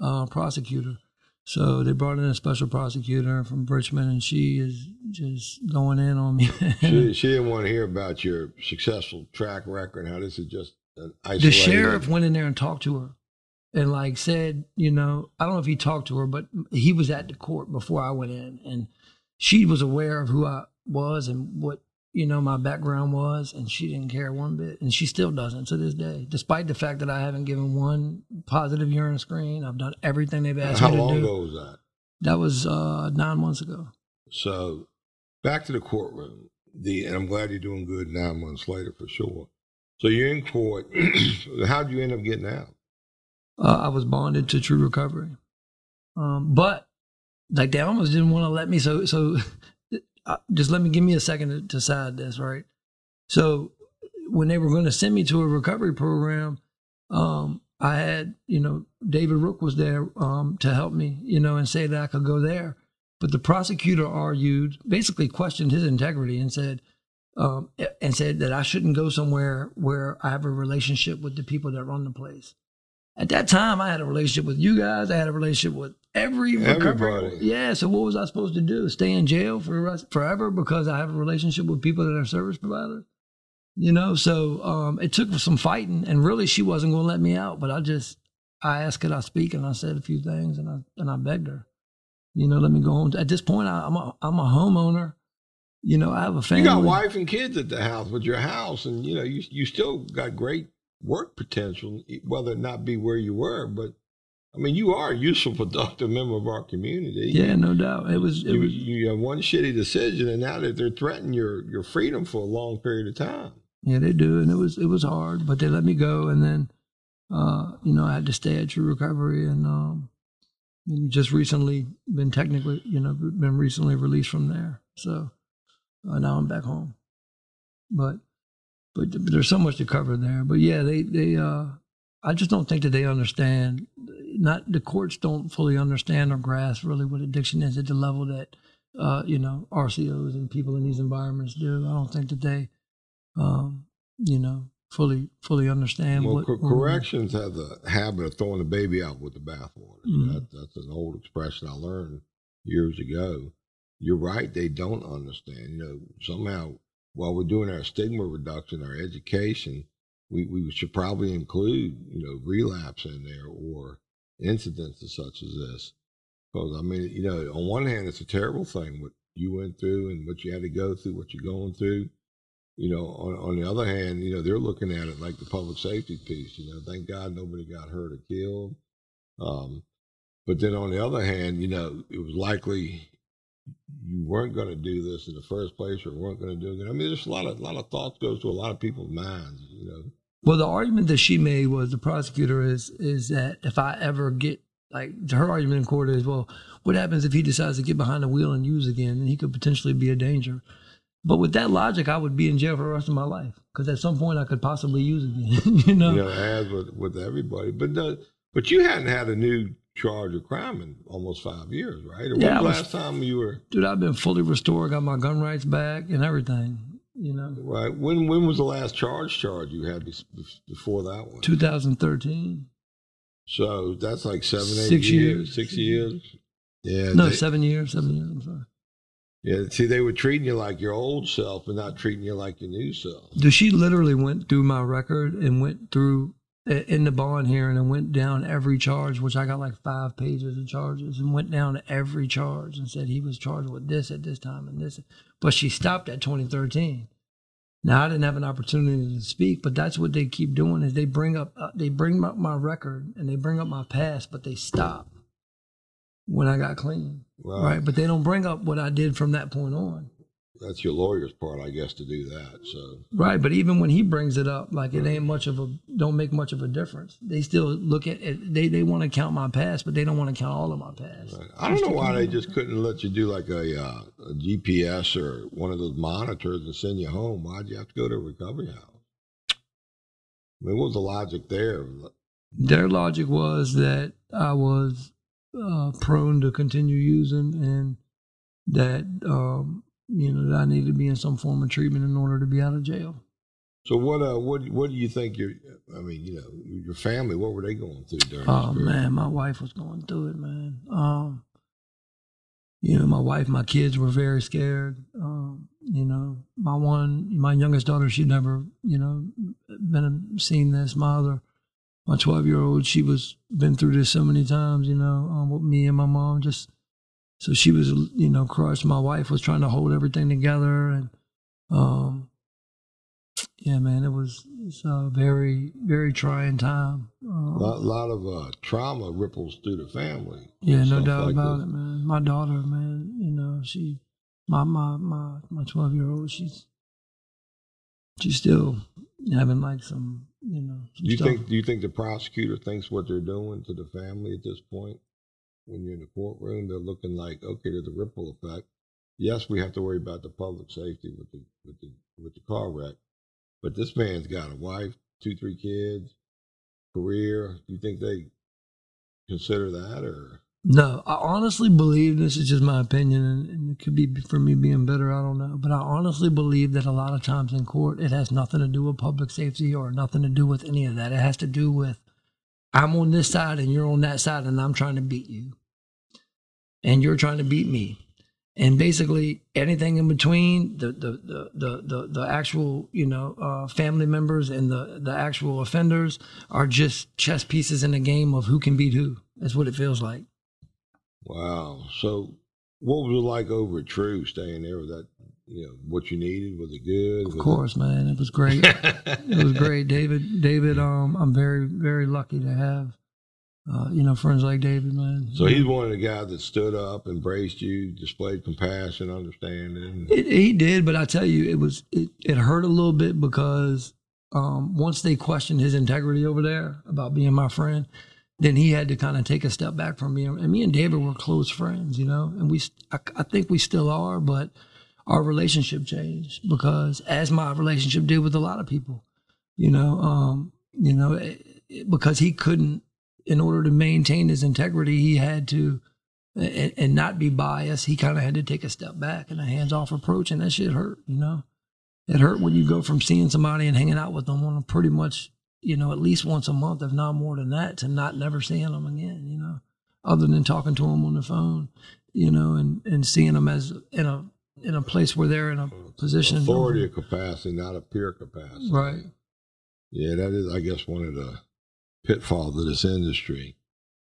uh, prosecutor. So they brought in a special prosecutor from Richmond, and she is just going in on me. she, she didn't want to hear about your successful track record. How this is just an isolated. the sheriff went in there and talked to her and like said, you know, I don't know if he talked to her, but he was at the court before I went in, and she was aware of who I was and what you know my background was, and she didn't care one bit, and she still doesn't to this day, despite the fact that I haven't given one positive urine screen. I've done everything they've asked How me to long ago was that? That was uh, nine months ago. So back to the courtroom. The and I'm glad you're doing good nine months later for sure. So you're in court. How'd you end up getting out? uh, I was bonded to True Recovery. Um, but like they almost didn't want to let me. So so uh, just let me give me a second to, side this right. So when they were going to send me to a recovery program, um, I had you know David Rook was there um, to help me, you know, and say that I could go there. But the prosecutor argued, basically questioned his integrity, and said. Um, and said that I shouldn't go somewhere where I have a relationship with the people that run the place. At that time, I had a relationship with you guys. I had a relationship with every. Everybody. Yeah. So what was I supposed to do? Stay in jail for the rest, forever because I have a relationship with people that are service providers? You know. So um, it took some fighting, and really, she wasn't going to let me out. But I just, I asked, could I speak, and I said a few things, and I and I begged her. You know, let me go home. At this point, I, I'm a I'm a homeowner. You know, I have a family. You got wife and kids at the house with your house, and you know you you still got great work potential, whether it not be where you were, but I mean you are a useful, productive member of our community. Yeah, no doubt. It was. It you, was. you have one shitty decision, and now that they're threatening your your freedom for a long period of time. Yeah, they do, and it was it was hard, but they let me go, and then, uh, you know, I had to stay at True Recovery, and um, and just recently been technically, you know, been recently released from there. So uh, now I'm back home, but but there's so much to cover there. But yeah, they they uh, I just don't think that they understand. Not the courts don't fully understand or grasp really what addiction is at the level that uh, you know RCOs and people in these environments do. I don't think that they um, you know, fully fully understand Well, what cor- corrections have the habit of throwing the baby out with the bathwater. Mhm. That, that's an old expression I learned years ago. You're right; they don't understand. You know, somehow while we're doing our stigma reduction, our education, we, we should probably include you know relapse in there or incidents such as this. Because I mean, you know, on one hand, it's a terrible thing what you went through and what you had to go through, what you're going through you know, on, on the other hand, you know, they're looking at it like the public safety piece. You know, thank God nobody got hurt or killed. Um, but then on the other hand, you know, it was likely you weren't going to do this in the first place or weren't going to do it. I mean, there's a lot of lot of thoughts goes to a lot of people's minds. You know, Well, the argument that she made was the prosecutor is is that if I ever get like her argument in court is, well, what happens if he decides to get behind the wheel and use again, and he could potentially be a danger. But with that logic, I would be in jail for the rest of my life because at some point I could possibly use again. you know, you know, as with with everybody. But the, but you hadn't had a new charge of crime in almost five years, right? Or Yeah, when was last time you were dude, I've been fully restored, got my gun rights back and everything. You know, right? When when was the last charge charge you had before that one? 2013. So that's like seven, eight Six years, years. six years. Yeah, No, they- seven years. Seven years. I'm sorry. yeah. See, they were treating you like your old self, but not treating you like your new self. Dude, she literally went through my record and went through in the bond hearing and went down every charge, which I got like five pages of charges, and went down to every charge and said he was charged with this at this time and this. But she stopped at 2013. Now I didn't have an opportunity to speak, but that's what they keep doing is they bring up uh, they bring up my record and they bring up my past, but they stop when I got clean, Well, right? But they don't bring up what I did from that point on. That's your lawyer's part, I guess, to do that. So Right, but even when he brings it up, like it ain't much of a don't make much of a difference. They still look at it. They they want to count my past, but they don't want to count all of my past. I don't know why they just couldn't let you do like a, uh, a GPS or one of those monitors and send you home. Why'd you have to go to a recovery house? I mean, what was the logic there? Their logic was that I was uh, prone to continue using, and that um, you know that I needed to be in some form of treatment in order to be out of jail. So what uh what what do you think your I mean you know your family what were they going through during? Oh man, my wife was going through it, man. Um, you know, my wife, my kids were very scared. Um, you know, my one, my youngest daughter, she'd never, you know, been seen this. My other, my twelve year old, she was been through this so many times. You know, um, with me and my mom, just so she was, you know, crushed. My wife was trying to hold everything together, and um, yeah, man, it was it's a very, very trying time. A Um, lot, lot of uh, trauma ripples through the family. Yeah, no doubt like about this. it, man. My daughter, man, you know, she, my my my my twelve year old, she's she's still having like some, you know. Some Do you stuff. think do you think the prosecutor thinks what they're doing to the family at this point? When you're in the courtroom, they're looking like, okay, there's a ripple effect. Yes, we have to worry about the public safety with the with the with the car wreck, but this man's got a wife, two, three kids, career. Do you think they consider that, or No, I honestly believe this is just my opinion, and, it could be for me being bitter. I don't know, but I honestly believe that a lot of times in court, it has nothing to do with public safety or nothing to do with any of that. It has to do with I'm on this side and you're on that side, and I'm trying to beat you, and you're trying to beat me, and basically anything in between the the the the the, the actual you know uh, family members and the the actual offenders are just chess pieces in a game of who can beat who. That's what it feels like. wow? So, what was it like over at True, staying there? with that you know what you needed? Was it good? Of Was course, man, it was great. it was great, David. David, um, I'm very, very lucky to have, uh, you know, friends like David, man. So he's one of the guys that stood up, embraced you, displayed compassion, understanding. It, he did, but I tell you, it was it, it hurt a little bit because um, once they questioned his integrity over there about being my friend, then he had to kind of take a step back from me. And me and David were close friends, you know, and we I, I think we still are, but our relationship changed because as my relationship did with a lot of people, you know, um, you know, it, it- because he couldn't, in order to maintain his integrity, he had to and, and not be biased, he kind of had to take a step back and a hands off approach, and that shit hurt. You know, it hurt when you go from seeing somebody and hanging out with them on pretty much, you know, at least once a month, if not more than that, to not never seeing them again. You know, other than talking to them on the phone, you know, and and seeing them as in a in a place where they're in a position. authority of capacity, not a peer capacity. Right. Yeah, that is, I guess, one of the pitfalls of this industry.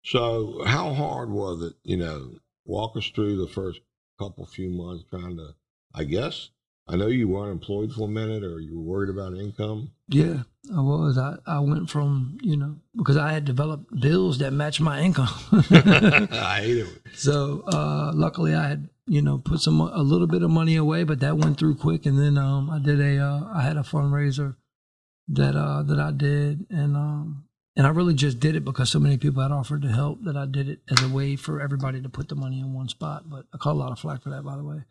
So, how hard was it? You know, walk us through the first couple few months trying to. I guess I know you weren't employed for a minute, or you were worried about income. Yeah, I was. I, I went from, you know, because I had developed bills that matched my income. I hate it. So uh, luckily, I had you know put some a little bit of money away, but that went through quick. And then um, I did a uh, I had a fundraiser that uh, that I did, and um, and I really just did it because so many people had offered to help that I did it as a way for everybody to put the money in one spot. But I caught a lot of flack for that, by the way.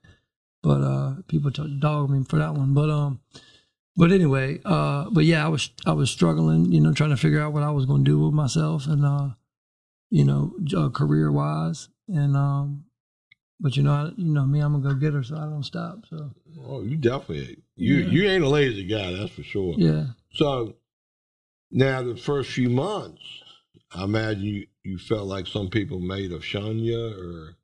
But uh, people told dog me for that one. But um, but anyway, uh, but yeah, I was I was struggling, you know, trying to figure out what I was going to do with myself, and uh, you know, uh, career wise, and um, but you know, I, you know me, I'm a go getter, so I don't stop. So Oh, you definitely you Yeah. you ain't a lazy guy, that's for sure. yeah, So now the first few months, I imagine you, you felt like some people made of you, or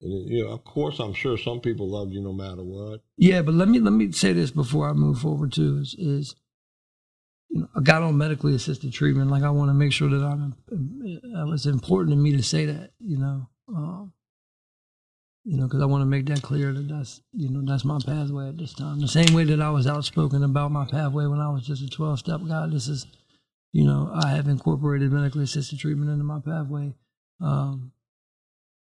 and you know, of course, I'm sure some people loved you no matter what. yeah. But let me let me say this before I move forward too is is you know I got on medically assisted treatment. Like I want to make sure that I'm. Uh, it's important to me to say that you know. You know, because I want to make that clear that that's you know that's my pathway at this time. The same way that I was outspoken about my pathway when I was just a twelve step guy. This is, you know, I have incorporated medically assisted treatment into my pathway. Um,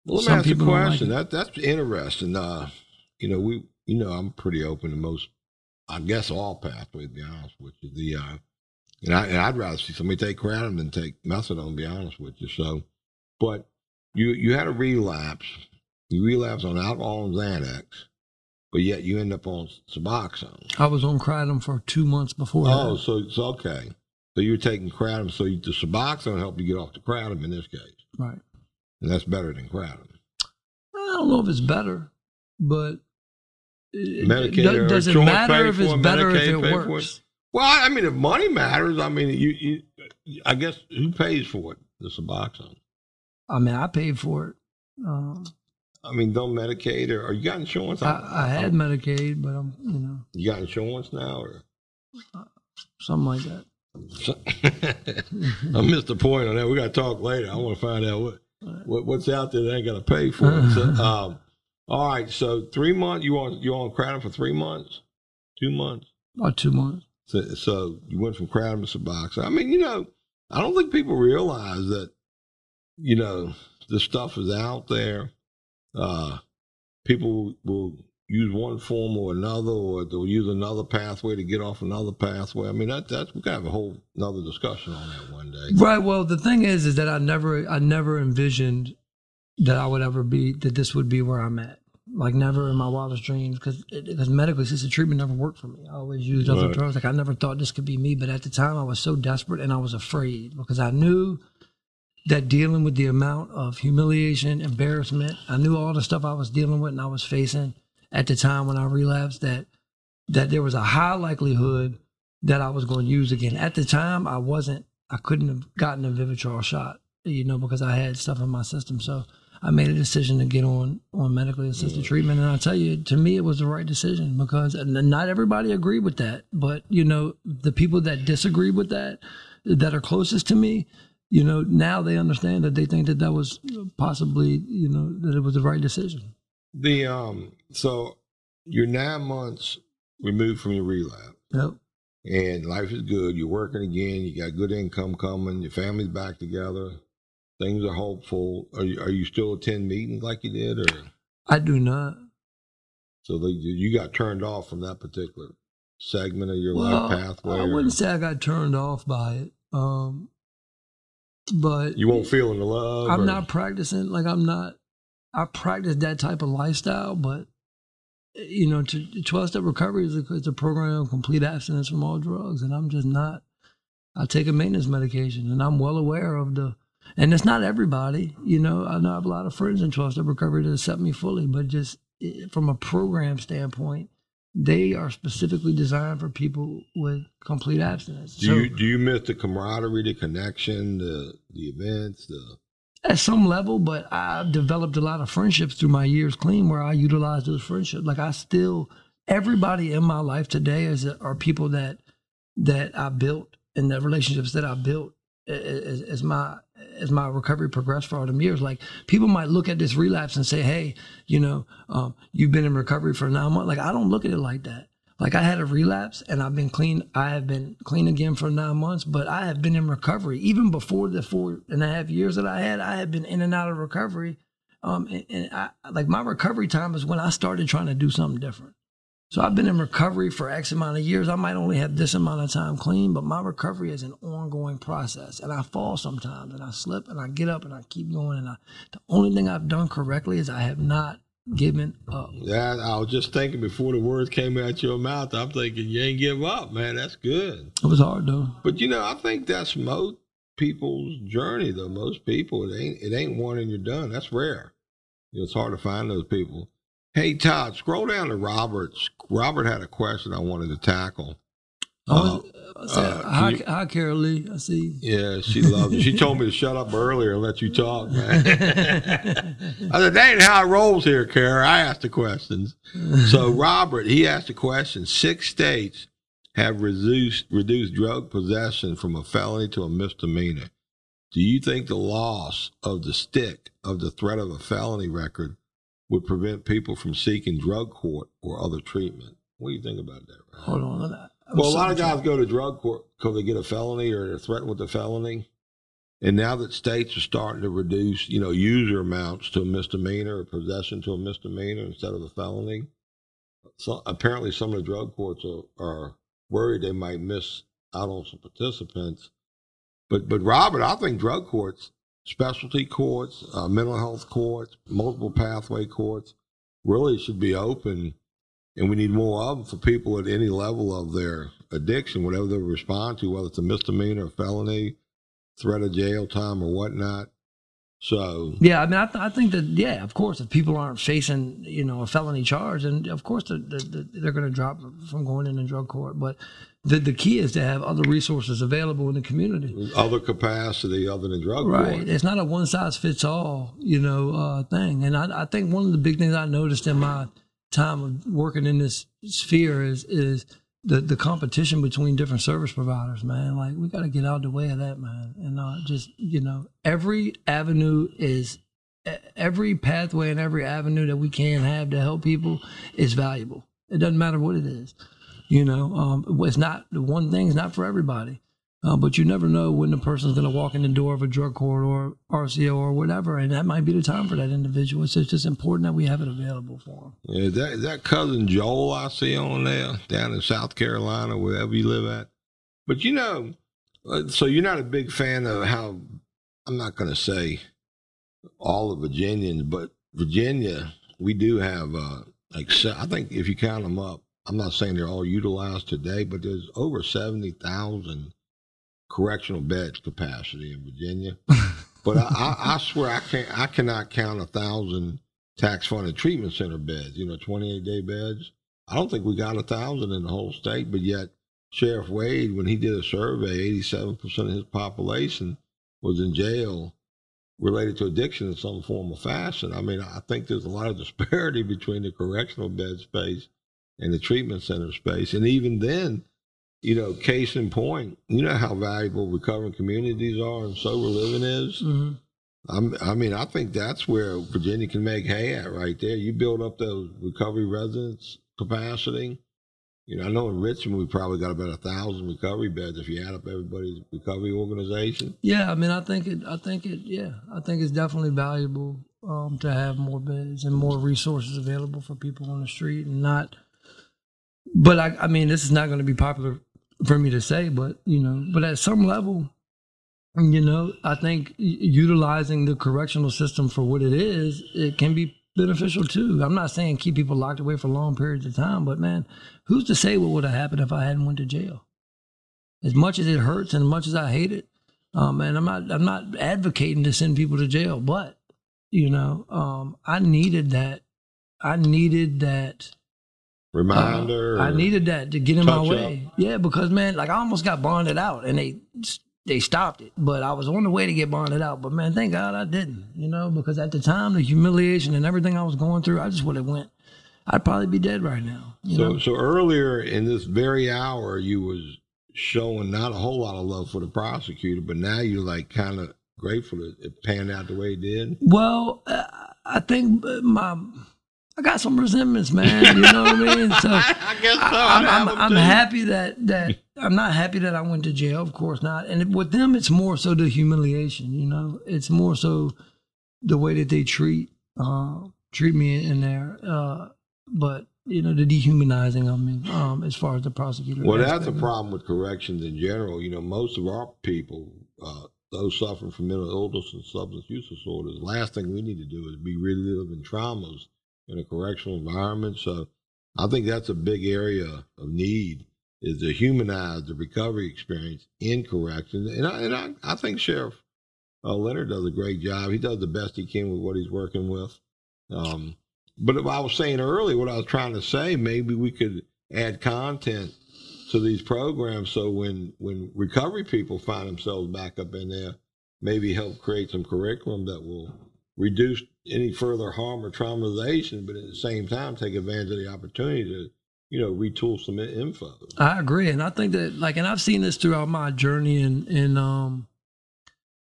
Well, let me Some ask you a don't like question. that that's interesting. Uh, you know, we you know I'm pretty open to most, I guess all pathways. To be honest with you, the uh, and I and I'd rather see somebody take kratom than take methadone. To be honest with you, so, but you you had a relapse. You relapse on alcohol and Xanax, but yet you end up on Suboxone. I was on kratom for two months before. Oh, that. so it's okay. So you're taking kratom, so you, the Suboxone help you get off the kratom in this case. right. and that's better than kratom. I don't know if it's better, but it- Medicaid do- does it matter if it's it, better if it pay for it? works? Well, I mean, if money matters, I mean, you, you I guess who pays for it? The Suboxone. I mean, I paid for it. Um, I mean, don't Medicaid or, or you got insurance? I, I had Medicaid, but I'm, you know, You got insurance now, or? something like that. I missed the point on that. We got to talk later. I want to find out what, what what's out there that ain't got to pay for it. So, um, all right. So three months. You on you on kratom for three months, two months. About two months. So, so you went from kratom to Suboxone. I mean, you know, I don't think people realize that, you know, the stuff is out there. Uh, people will use one form or another, or they'll use another pathway to get off another pathway. I mean, that that's we can have a whole another discussion on that one day. Right. Well, the thing is, is that I never, I never envisioned that I would ever be that this would be where I'm at. Like never in my wildest dreams, because because medical assisted treatment never worked for me. I always used other Right. drugs. Like I never thought this could be me, but at the time I was so desperate and I was afraid because I knew that dealing with the amount of humiliation, embarrassment, I knew all the stuff I was dealing with and I was facing at the time when I relapsed. That that there was a high likelihood that I was going to use again. At the time, I wasn't. I couldn't have gotten a Vivitrol shot, you know, because I had stuff in my system. So I made a decision to get on on medically assisted treatment, and I tell you, to me, it was the right decision because not everybody agreed with that. But you know, the people that disagreed with that, that are closest to me, you know, now they understand that they think that that was possibly, you know, that it was the right decision. The um, so you're nine months removed from your relapse. Yep. and life is good. You're working again. You got good income coming. Your family's back together. Things are hopeful. Are you, are you still attend meetings like you did, or I do not. so they, you got turned off from that particular segment of your Well, life pathway? I or wouldn't say I got turned off by it. Um, but you won't feel in the love. I'm or- not practicing like I'm not. I practice that type of lifestyle, but you know, to twelve step recovery is a, it's a program of complete abstinence from all drugs, and I'm just not. I take a maintenance medication, and I'm well aware of the. And it's not everybody, you know. I know I have a lot of friends in twelve step recovery that accept me fully, but just eh, from a program standpoint, they are specifically designed for people with complete abstinence. Do So- you do you miss the camaraderie, the connection, the the events, the at some level, but I've developed a lot of friendships through my years clean where I utilize those friendships. Like I still, everybody in my life today is are people that that I built and the relationships that I built as, as my as my recovery progressed for all them years. Like people might look at this relapse and say, "Hey, you know, um, you've been in recovery for nine months." Like I don't look at it like that. Like I had a relapse and I've been clean. I have been clean again for nine months, but I have been in recovery even before the four and a half years that I had. I had been in and out of recovery. Um, and, and I like my recovery time is when I started trying to do something different. So I've been in recovery for X amount of years. I might only have this amount of time clean, but my recovery is an ongoing process. And I fall sometimes and I slip and I get up and I keep going. And I, the only thing I've done correctly is I have not given up. yeah? I was just thinking before the words came out your mouth. I'm thinking you ain't give up, man. That's good. It was hard though. But you know, I think that's most people's journey, though. Most people, it ain't it ain't one and you're done. That's rare. You know, it's hard to find those people. Hey Todd, scroll down to Robert's. Robert had a question I wanted to tackle. Oh, said, uh, hi, you- hi, Carol Lee. I see. Yeah, she loves it. She told me to shut up earlier and let you talk, man. I said, that ain't how it rolls here, Carol. I asked the questions. So Robert, he asked a question. Six states have reduced reduced drug possession from a felony to a misdemeanor. Do you think the loss of the stick of the threat of a felony record would prevent people from seeking drug court or other treatment? What do you think about that? Hold on. I- I'm Well, a lot of guys go to drug court because they get a felony or they're threatened with a felony. And now that states are starting to reduce, you know, user amounts to a misdemeanor or possession to a misdemeanor instead of a felony, so apparently some of the drug courts are, are worried they might miss out on some participants. But but Robert, I think drug courts, specialty courts, uh, mental health courts, multiple pathway courts, really should be open and we need more of them for people at any level of their addiction, whatever they respond to, whether it's a misdemeanor, a felony, threat of jail time, or whatnot. So Yeah, I mean, I, th- I think that yeah, of course, if people aren't facing you know a felony charge, then of course they're, they're, they're going to drop from going into drug court. But the the key is to have other resources available in the community. other capacity other than drug Right. It's not a one size fits all, you know, uh, thing. And I, I think one of the big things I noticed in my time of working in this sphere is is the, the competition between different service providers, man. Like we got to get out of the way of that, man. And uh, just you know, every avenue is every pathway and every avenue that we can have to help people is valuable. It doesn't matter what it is. You know, um, it's not the one thing's not for everybody. Uh, but you never know when the person's going to walk in the door of a drug court or RCO or whatever, and that might be the time for that individual. So It's just, just important that we have it available for them. Yeah, that that cousin Joel I see on there down in South Carolina, wherever you live at. But you know, uh, so you're not a big fan of how I'm not going to say all of Virginians, but Virginia, we do have uh, like I think if you count them up, I'm not saying they're all utilized today, but there's over seventy thousand correctional beds capacity in Virginia. but I, I, I swear I can't I cannot count a thousand tax funded treatment center beds, you know, 28 day beds. I don't think we got a thousand in the whole state, but yet Sheriff Wade, when he did a survey, 87% of his population was in jail related to addiction in some form or fashion. I mean, I think there's a lot of disparity between the correctional bed space and the treatment center space. And even then, you know, case in point, you know how valuable recovering communities are and sober living is. Mm-hmm. I'm, I mean, I think that's where Virginia can make hay at right there. You build up those recovery residence capacity. You know, I know in Richmond we probably got about a thousand recovery beds if you add up everybody's recovery organization. Yeah, I mean, I think it. I think it. Yeah, I think it's definitely valuable um, to have more beds and more resources available for people on the street, and not. But I, I mean, this is not going to be popular for me to say, but you know, but at some level, you know, I think utilizing the correctional system for what it is, it can be beneficial too. I'm not saying keep people locked away for long periods of time, but man, who's to say what would have happened if I hadn't went to jail? As much as it hurts and as much as I hate it, um, and I'm not I'm not advocating to send people to jail, but you know, um, I needed that. I needed that. Uh, Reminder. I needed that to get in my way. Yeah, because man, like I almost got bonded out, and they they stopped it. But I was on the way to get bonded out. But man, thank God I didn't. You know, because at the time, the humiliation and everything I was going through, I just would have went. I'd probably be dead right now. So, know? so earlier in this very hour, you was showing not a whole lot of love for the prosecutor, but now you're like kind of grateful that it panned out the way it did. Well, uh, I think my I got some resentments, man. You know what I mean? So I guess so. I, I'm, I'm, I'm happy that that I'm not happy that I went to jail. Of course not. And with them, it's more so the humiliation. You know, it's more so the way that they treat uh, treat me in there. Uh, but you know, the dehumanizing of me um, as far as the prosecutor. Well, that's aspect a problem with corrections in general. You know, most of our people, uh, those suffering from mental illness and substance use disorders, last thing we need to do is be reliving traumas in a correctional environment. So I think that's a big area of need is to humanize the recovery experience in corrections. And I, and I, I think Sheriff uh, Leonard does a great job. He does the best he can with what he's working with. Um, but if I was saying earlier, what I was trying to say, maybe we could add content to these programs so when when recovery people find themselves back up in there, maybe help create some curriculum that will reduce any further harm or traumatization, but at the same time take advantage of the opportunity to, you know, retool some info. I agree, and I think that like, and I've seen this throughout my journey and, and, um,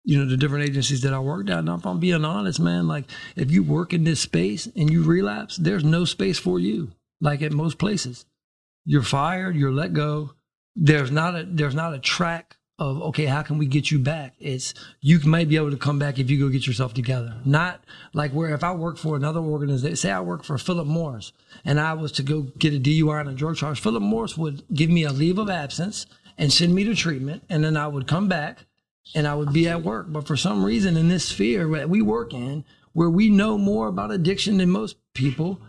you know, the different agencies that I worked at. Now, if I'm being honest, man, like if you work in this space and you relapse, there's no space for you. Like at most places, you're fired, you're let go. There's not a there's not a track of okay, how can we get you back? It's you might be able to come back if you go get yourself together. Not like where if I work for another organization, say I work for Philip Morris, and I was to go get a DUI and a drug charge, Philip Morris would give me a leave of absence and send me to treatment, and then I would come back and I would be at work. But for some reason, in this sphere that we work in, where we know more about addiction than most people,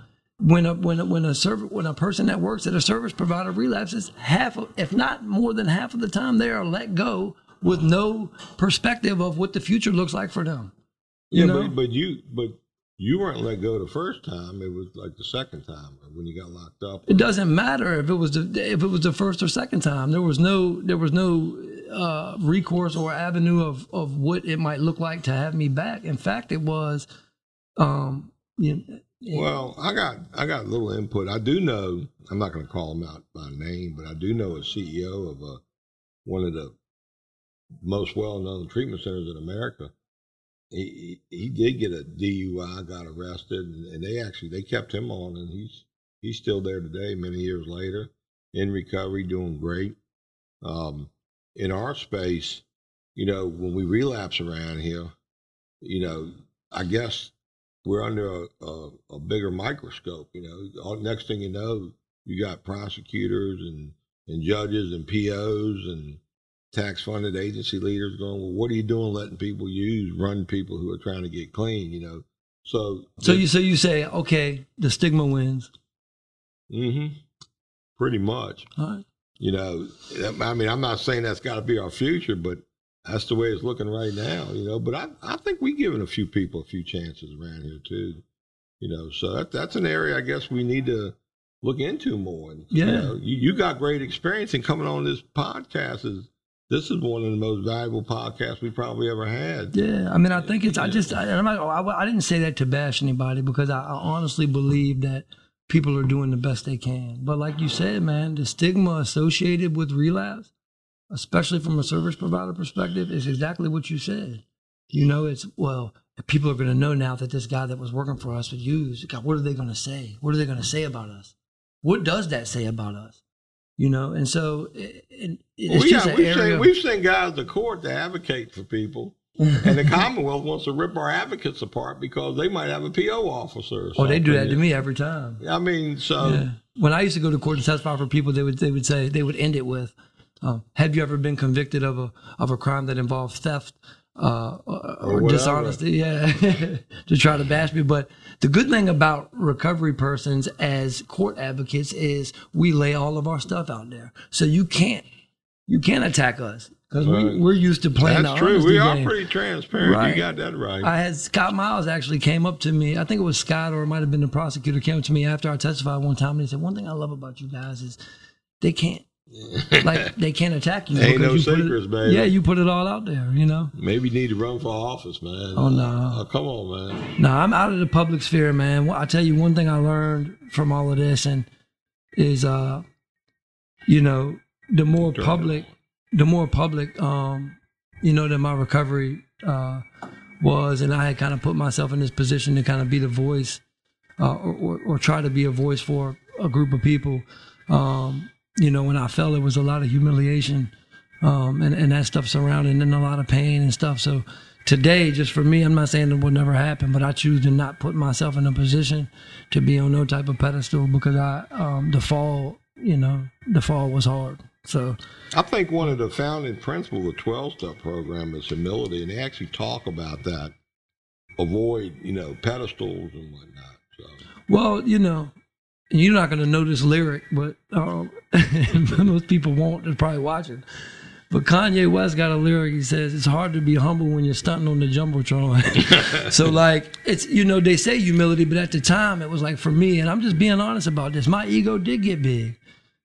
when a when a, when a serv- when a person that works at a service provider relapses, half of, if not more than half of the time, they are let go with no perspective of what the future looks like for them. You yeah, know? but, but you but you weren't let go the first time. It was like the second time when you got locked up. It doesn't matter if it was the if it was the first or second time. There was no there was no uh, recourse or avenue of of what it might look like to have me back. In fact, it was. Um, you know, Well, I got I got a little input. I do know I'm not going to call him out by name, but I do know a CEO of a one of the most well-known treatment centers in America. He he, he did get a DUI, got arrested, and, and they actually they kept him on, and he's he's still there today, many years later, in recovery, doing great. Um, in our space, you know, when we relapse around here, you know, I guess we're under a, a, a bigger microscope. You know, All, next thing you know, you got prosecutors and, and judges and POs and tax funded agency leaders going, well, what are you doing letting people use, run people who are trying to get clean, you know? So, so you so you say okay, the stigma wins. Mm-hmm. pretty much, All right. you know, I mean, I'm not saying that's got to be our future, but that's the way it's looking right now, you know. But I, I think we're giving a few people a few chances around here too, you know. So that that's an area I guess we need to look into more. And, Yeah. you, know, you, you got great experience in coming on this podcast. Is this is one of the most valuable podcasts we probably ever had. Yeah, I mean, I think it's. I just. I, I'm not, I, I didn't say that to bash anybody because I, I honestly believe that people are doing the best they can. But like you said, man, the stigma associated with relapse, especially from a service provider perspective, is exactly what you said. You know, it's well, people are going to know now that this guy that was working for us would use. God, what are they going to say? What are they going to say about us? What does that say about us? You know, and so it, it, it's we just an we've, seen, we've seen guys to court to advocate for people, and the Commonwealth wants to rip our advocates apart because they might have a PO officer. Oh, they do that to me every time. I mean, so Yeah. When I used to go to court to testify for people, they would they would say they would end it with, um, "Have you ever been convicted of a of a crime that involved theft uh, or, or dishonesty?" Yeah, to try to bash me. But the good thing about recovery persons as court advocates is we lay all of our stuff out there, so you can't you can't attack us because Right. we, we're used to playing. that's the true. We are game. pretty transparent. Right. You got that right. I had Scott Miles actually came up to me. I think it was Scott or it might have been the prosecutor came up to me after I testified one time and he said, "One thing I love about you guys is they can't like they can't attack you. Ain't no you it- secrets, baby. Yeah, you put it all out there. You know. Maybe you need to run for office, man. Oh, no. Uh, come on, man. No, I'm out of the public sphere, man. I tell you one thing I learned from all of this, and is uh, you know, the more Drug public, the more public, um, you know, that my recovery uh was, and I had kind of put myself in this position to kind of be the voice, uh, or, or, or try to be a voice for a group of people. Um, you know, when I felt it was a lot of humiliation, um, and and that stuff surrounding, and a lot of pain and stuff. So today, just for me, I'm not saying it will never happen, but I choose to not put myself in a position to be on no type of pedestal because I um, the fall, you know, the fall was hard. So I think one of the founding principles of the 12 step program is humility, and they actually talk about that. Avoid, you know, pedestals and whatnot. So, Well, you know, you're not going to know this lyric, but um, most people won't. They're probably watching. But Kanye West got a lyric. He says it's hard to be humble when you're stunting on the jumbotron. so, like, it's you know they say humility, but at the time it was like for me, and I'm just being honest about this. My ego did get big,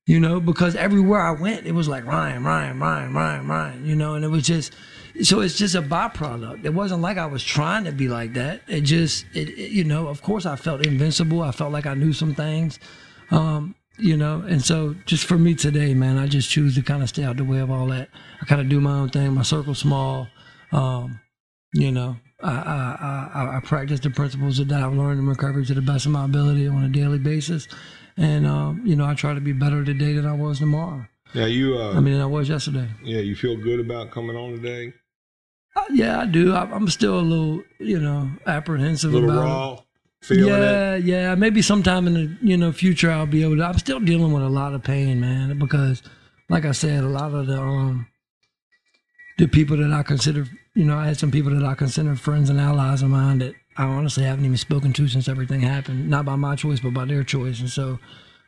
you know, because everywhere I went, it was like Ryan, Ryan, Ryan, Ryan, Ryan, you know, and it was just. So it's just a byproduct. It wasn't like I was trying to be like that. It just, it, it- you know, of course I felt invincible. I felt like I knew some things, um, you know, and so just for me today, man, I just choose to kind of stay out the way of all that. I kind of do my own thing. My circle's small. Um, you know, I, I, I, I practice the principles that I've learned in recovery to the best of my ability on a daily basis. And, um, you know, I try to be better today than I was tomorrow. Yeah, you, uh, I mean, I was yesterday. yeah, you feel good about coming on today? Uh, yeah, I do. I, I'm still a little, you know, apprehensive A little about it. raw, feeling it. yeah, yeah. Maybe sometime in the you know future I'll be able to. I'm still dealing with a lot of pain, man, because like I said, a lot of the um the people that I consider, you know, I had some people that I consider friends and allies of mine that I honestly haven't even spoken to since everything happened. Not by my choice, but by their choice. And so,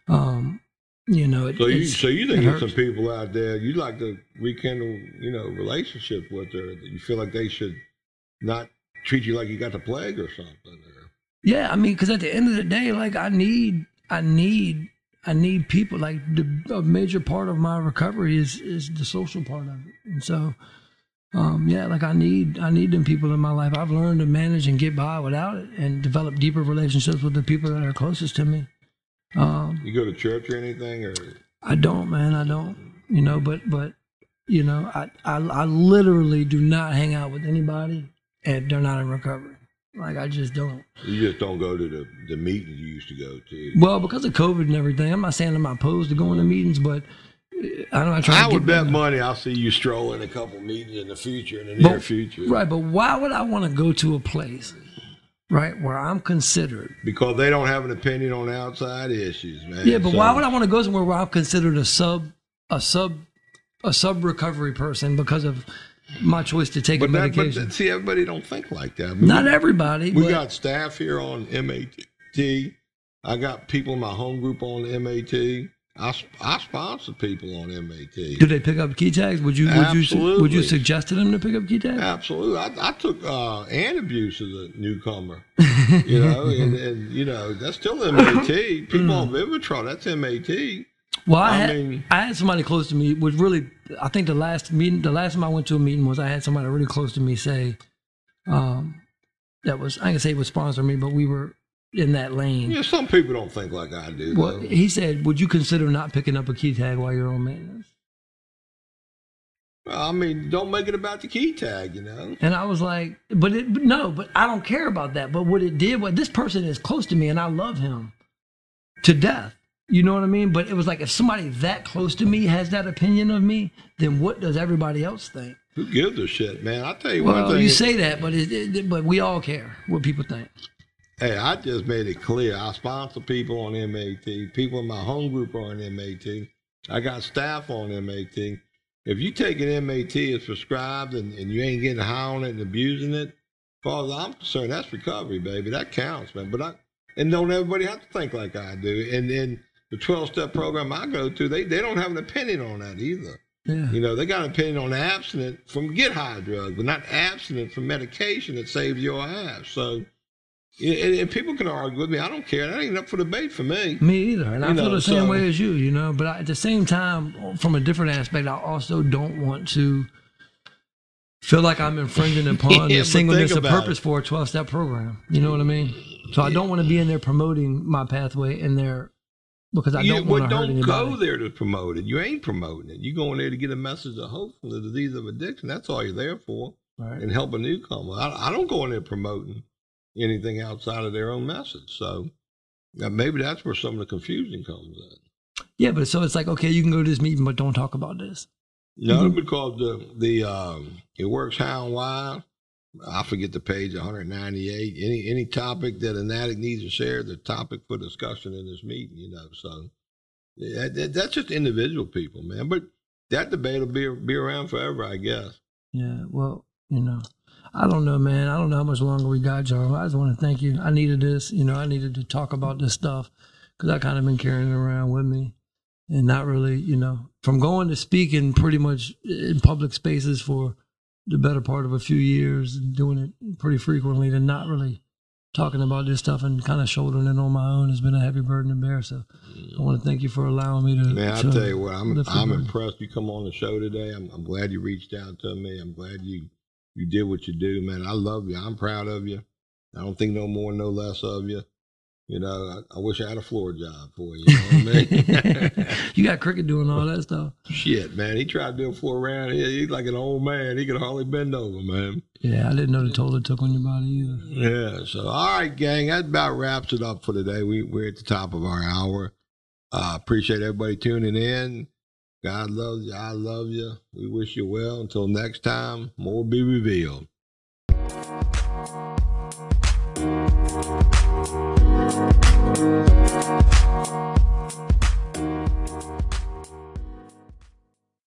um, you know, it, So you, so you think there's some people out there you like to rekindle, you know, relationship with, that you feel like they should not treat you like you got the plague or something. Or, Yeah, I mean, because at the end of the day, like I need, I need, I need people. Like the a major part of my recovery is is the social part of it, and so, um, yeah, like I need, I need them people in my life. I've learned to manage and get by without it, and develop deeper relationships with the people that are closest to me. Um, you go to church or anything, or I don't, man, I don't. You know, but but you know, I I, I literally do not hang out with anybody if they're not in recovery. Like I just don't. you just don't go to the, the meetings you used to go to. Well, because of COVID and everything, I'm not saying I'm opposed to going to meetings, but uh, I don't. I to would get bet money I'll see you strolling a couple meetings in the future, in the near future. Right, but why would I want to go to a place, right, where I'm considered? Because they don't have an opinion on outside issues, man. Yeah, but So- why would I want to go somewhere where I'm considered a sub, a sub, a sub recovery person because of my choice to take a But, that, but medication? that- see, everybody don't think like that. I mean, not everybody. We but, got staff here on MAT. I got people in my home group on MAT. I, I sponsor people on MAT. do they pick up key tags? Would you would you would you suggest to them to pick up key tags? Absolutely. I, I took uh, and abuse as a newcomer, you know, and, and, you know, that's still MAT. People on Vivitrol, that's MAT. Well, I, I had mean- I had somebody close to me. Was really I think the last meeting, the last time I went to a meeting was I had somebody really close to me say, um, that was I can say it was sponsor me, but we were in that lane. Yeah, some people don't think like I do. Well, though. he said, "Would you consider not picking up a key tag while you're on maintenance?" I mean, don't make it about the key tag, you know. And I was like, "But it, but no, but I don't care about that. But what it did, what this person is close to me, and I love him to death. You know what I mean? But it was like if somebody that close to me has that opinion of me, then what does everybody else think? Who gives a shit, man? I tell you one Well, thing. you say that, but it, it, but we all care what people think. Hey, I just made it clear. I sponsor people on MAT. People in my home group are on MAT. I got staff on MAT. If you take an MAT as prescribed and, and you ain't getting high on it and abusing it, as far as I'm concerned, that's recovery, baby. That counts, man. But I and don't everybody have to think like I do. And then the 12 step program I go to, they, they don't have an opinion on that either. Yeah. You know, they got an opinion on abstinent from get high drugs, but not abstinent from medication that saves your ass. So, and, and people can argue with me. I don't care. That ain't up for debate for me. Me either, and I You feel know, the same so- way as you. You know, but I, at the same time, from a different aspect, I also don't want to feel like I'm infringing upon Yeah, the singleness of purpose for a 12 step program. You know what I mean? So I don't want to be in there promoting my pathway in there because I don't want to hurt anybody. don't go there to promote it. You ain't promoting it. You're going there to get a message of hope from the disease of addiction. That's all you're there for, Right. and help a newcomer. I, I don't go in there promoting anything outside of their own message. So, maybe that's where some of the confusion comes in. Yeah, but so it's like, okay, you can go to this meeting, but don't talk about this. No, Mhm. because the the um, it works how and why. I forget the page 198. Any any topic that an addict needs to share, the topic for discussion in this meeting. You know, so yeah, that, that's just individual people, man. But that debate will be be around forever, I guess. Yeah, well, you know, I don't know, man. I don't know how much longer we got, Joe. I just want to thank you. I needed this. You know, I needed to talk about this stuff because I kind of been carrying it around with me and not really, you know, from going to speaking pretty much in public spaces for the better part of a few years and doing it pretty frequently to not really talking about this stuff and kind of shouldering it on my own has been a heavy burden to bear. So I want to thank you for allowing me to. Man, I to tell you what, I'm I'm impressed. You come on the show today. I'm I'm glad you reached out to me. I'm glad you you did what you do, man. I love you. I'm proud of you. I don't think no more, no less of you. You know, I, I wish I had a floor job for you. You know what I mean? you got cricket doing all that stuff. Shit, man. He tried to do a floor around here. He's like an old man. He could hardly bend over, man. Yeah, I didn't know the toll it took on your body either. Yeah. So, all right, gang. That about wraps it up for today. We, we're at the top of our hour. Uh, appreciate everybody tuning in. God loves you. I love you. We wish you well. Until next time, more be revealed.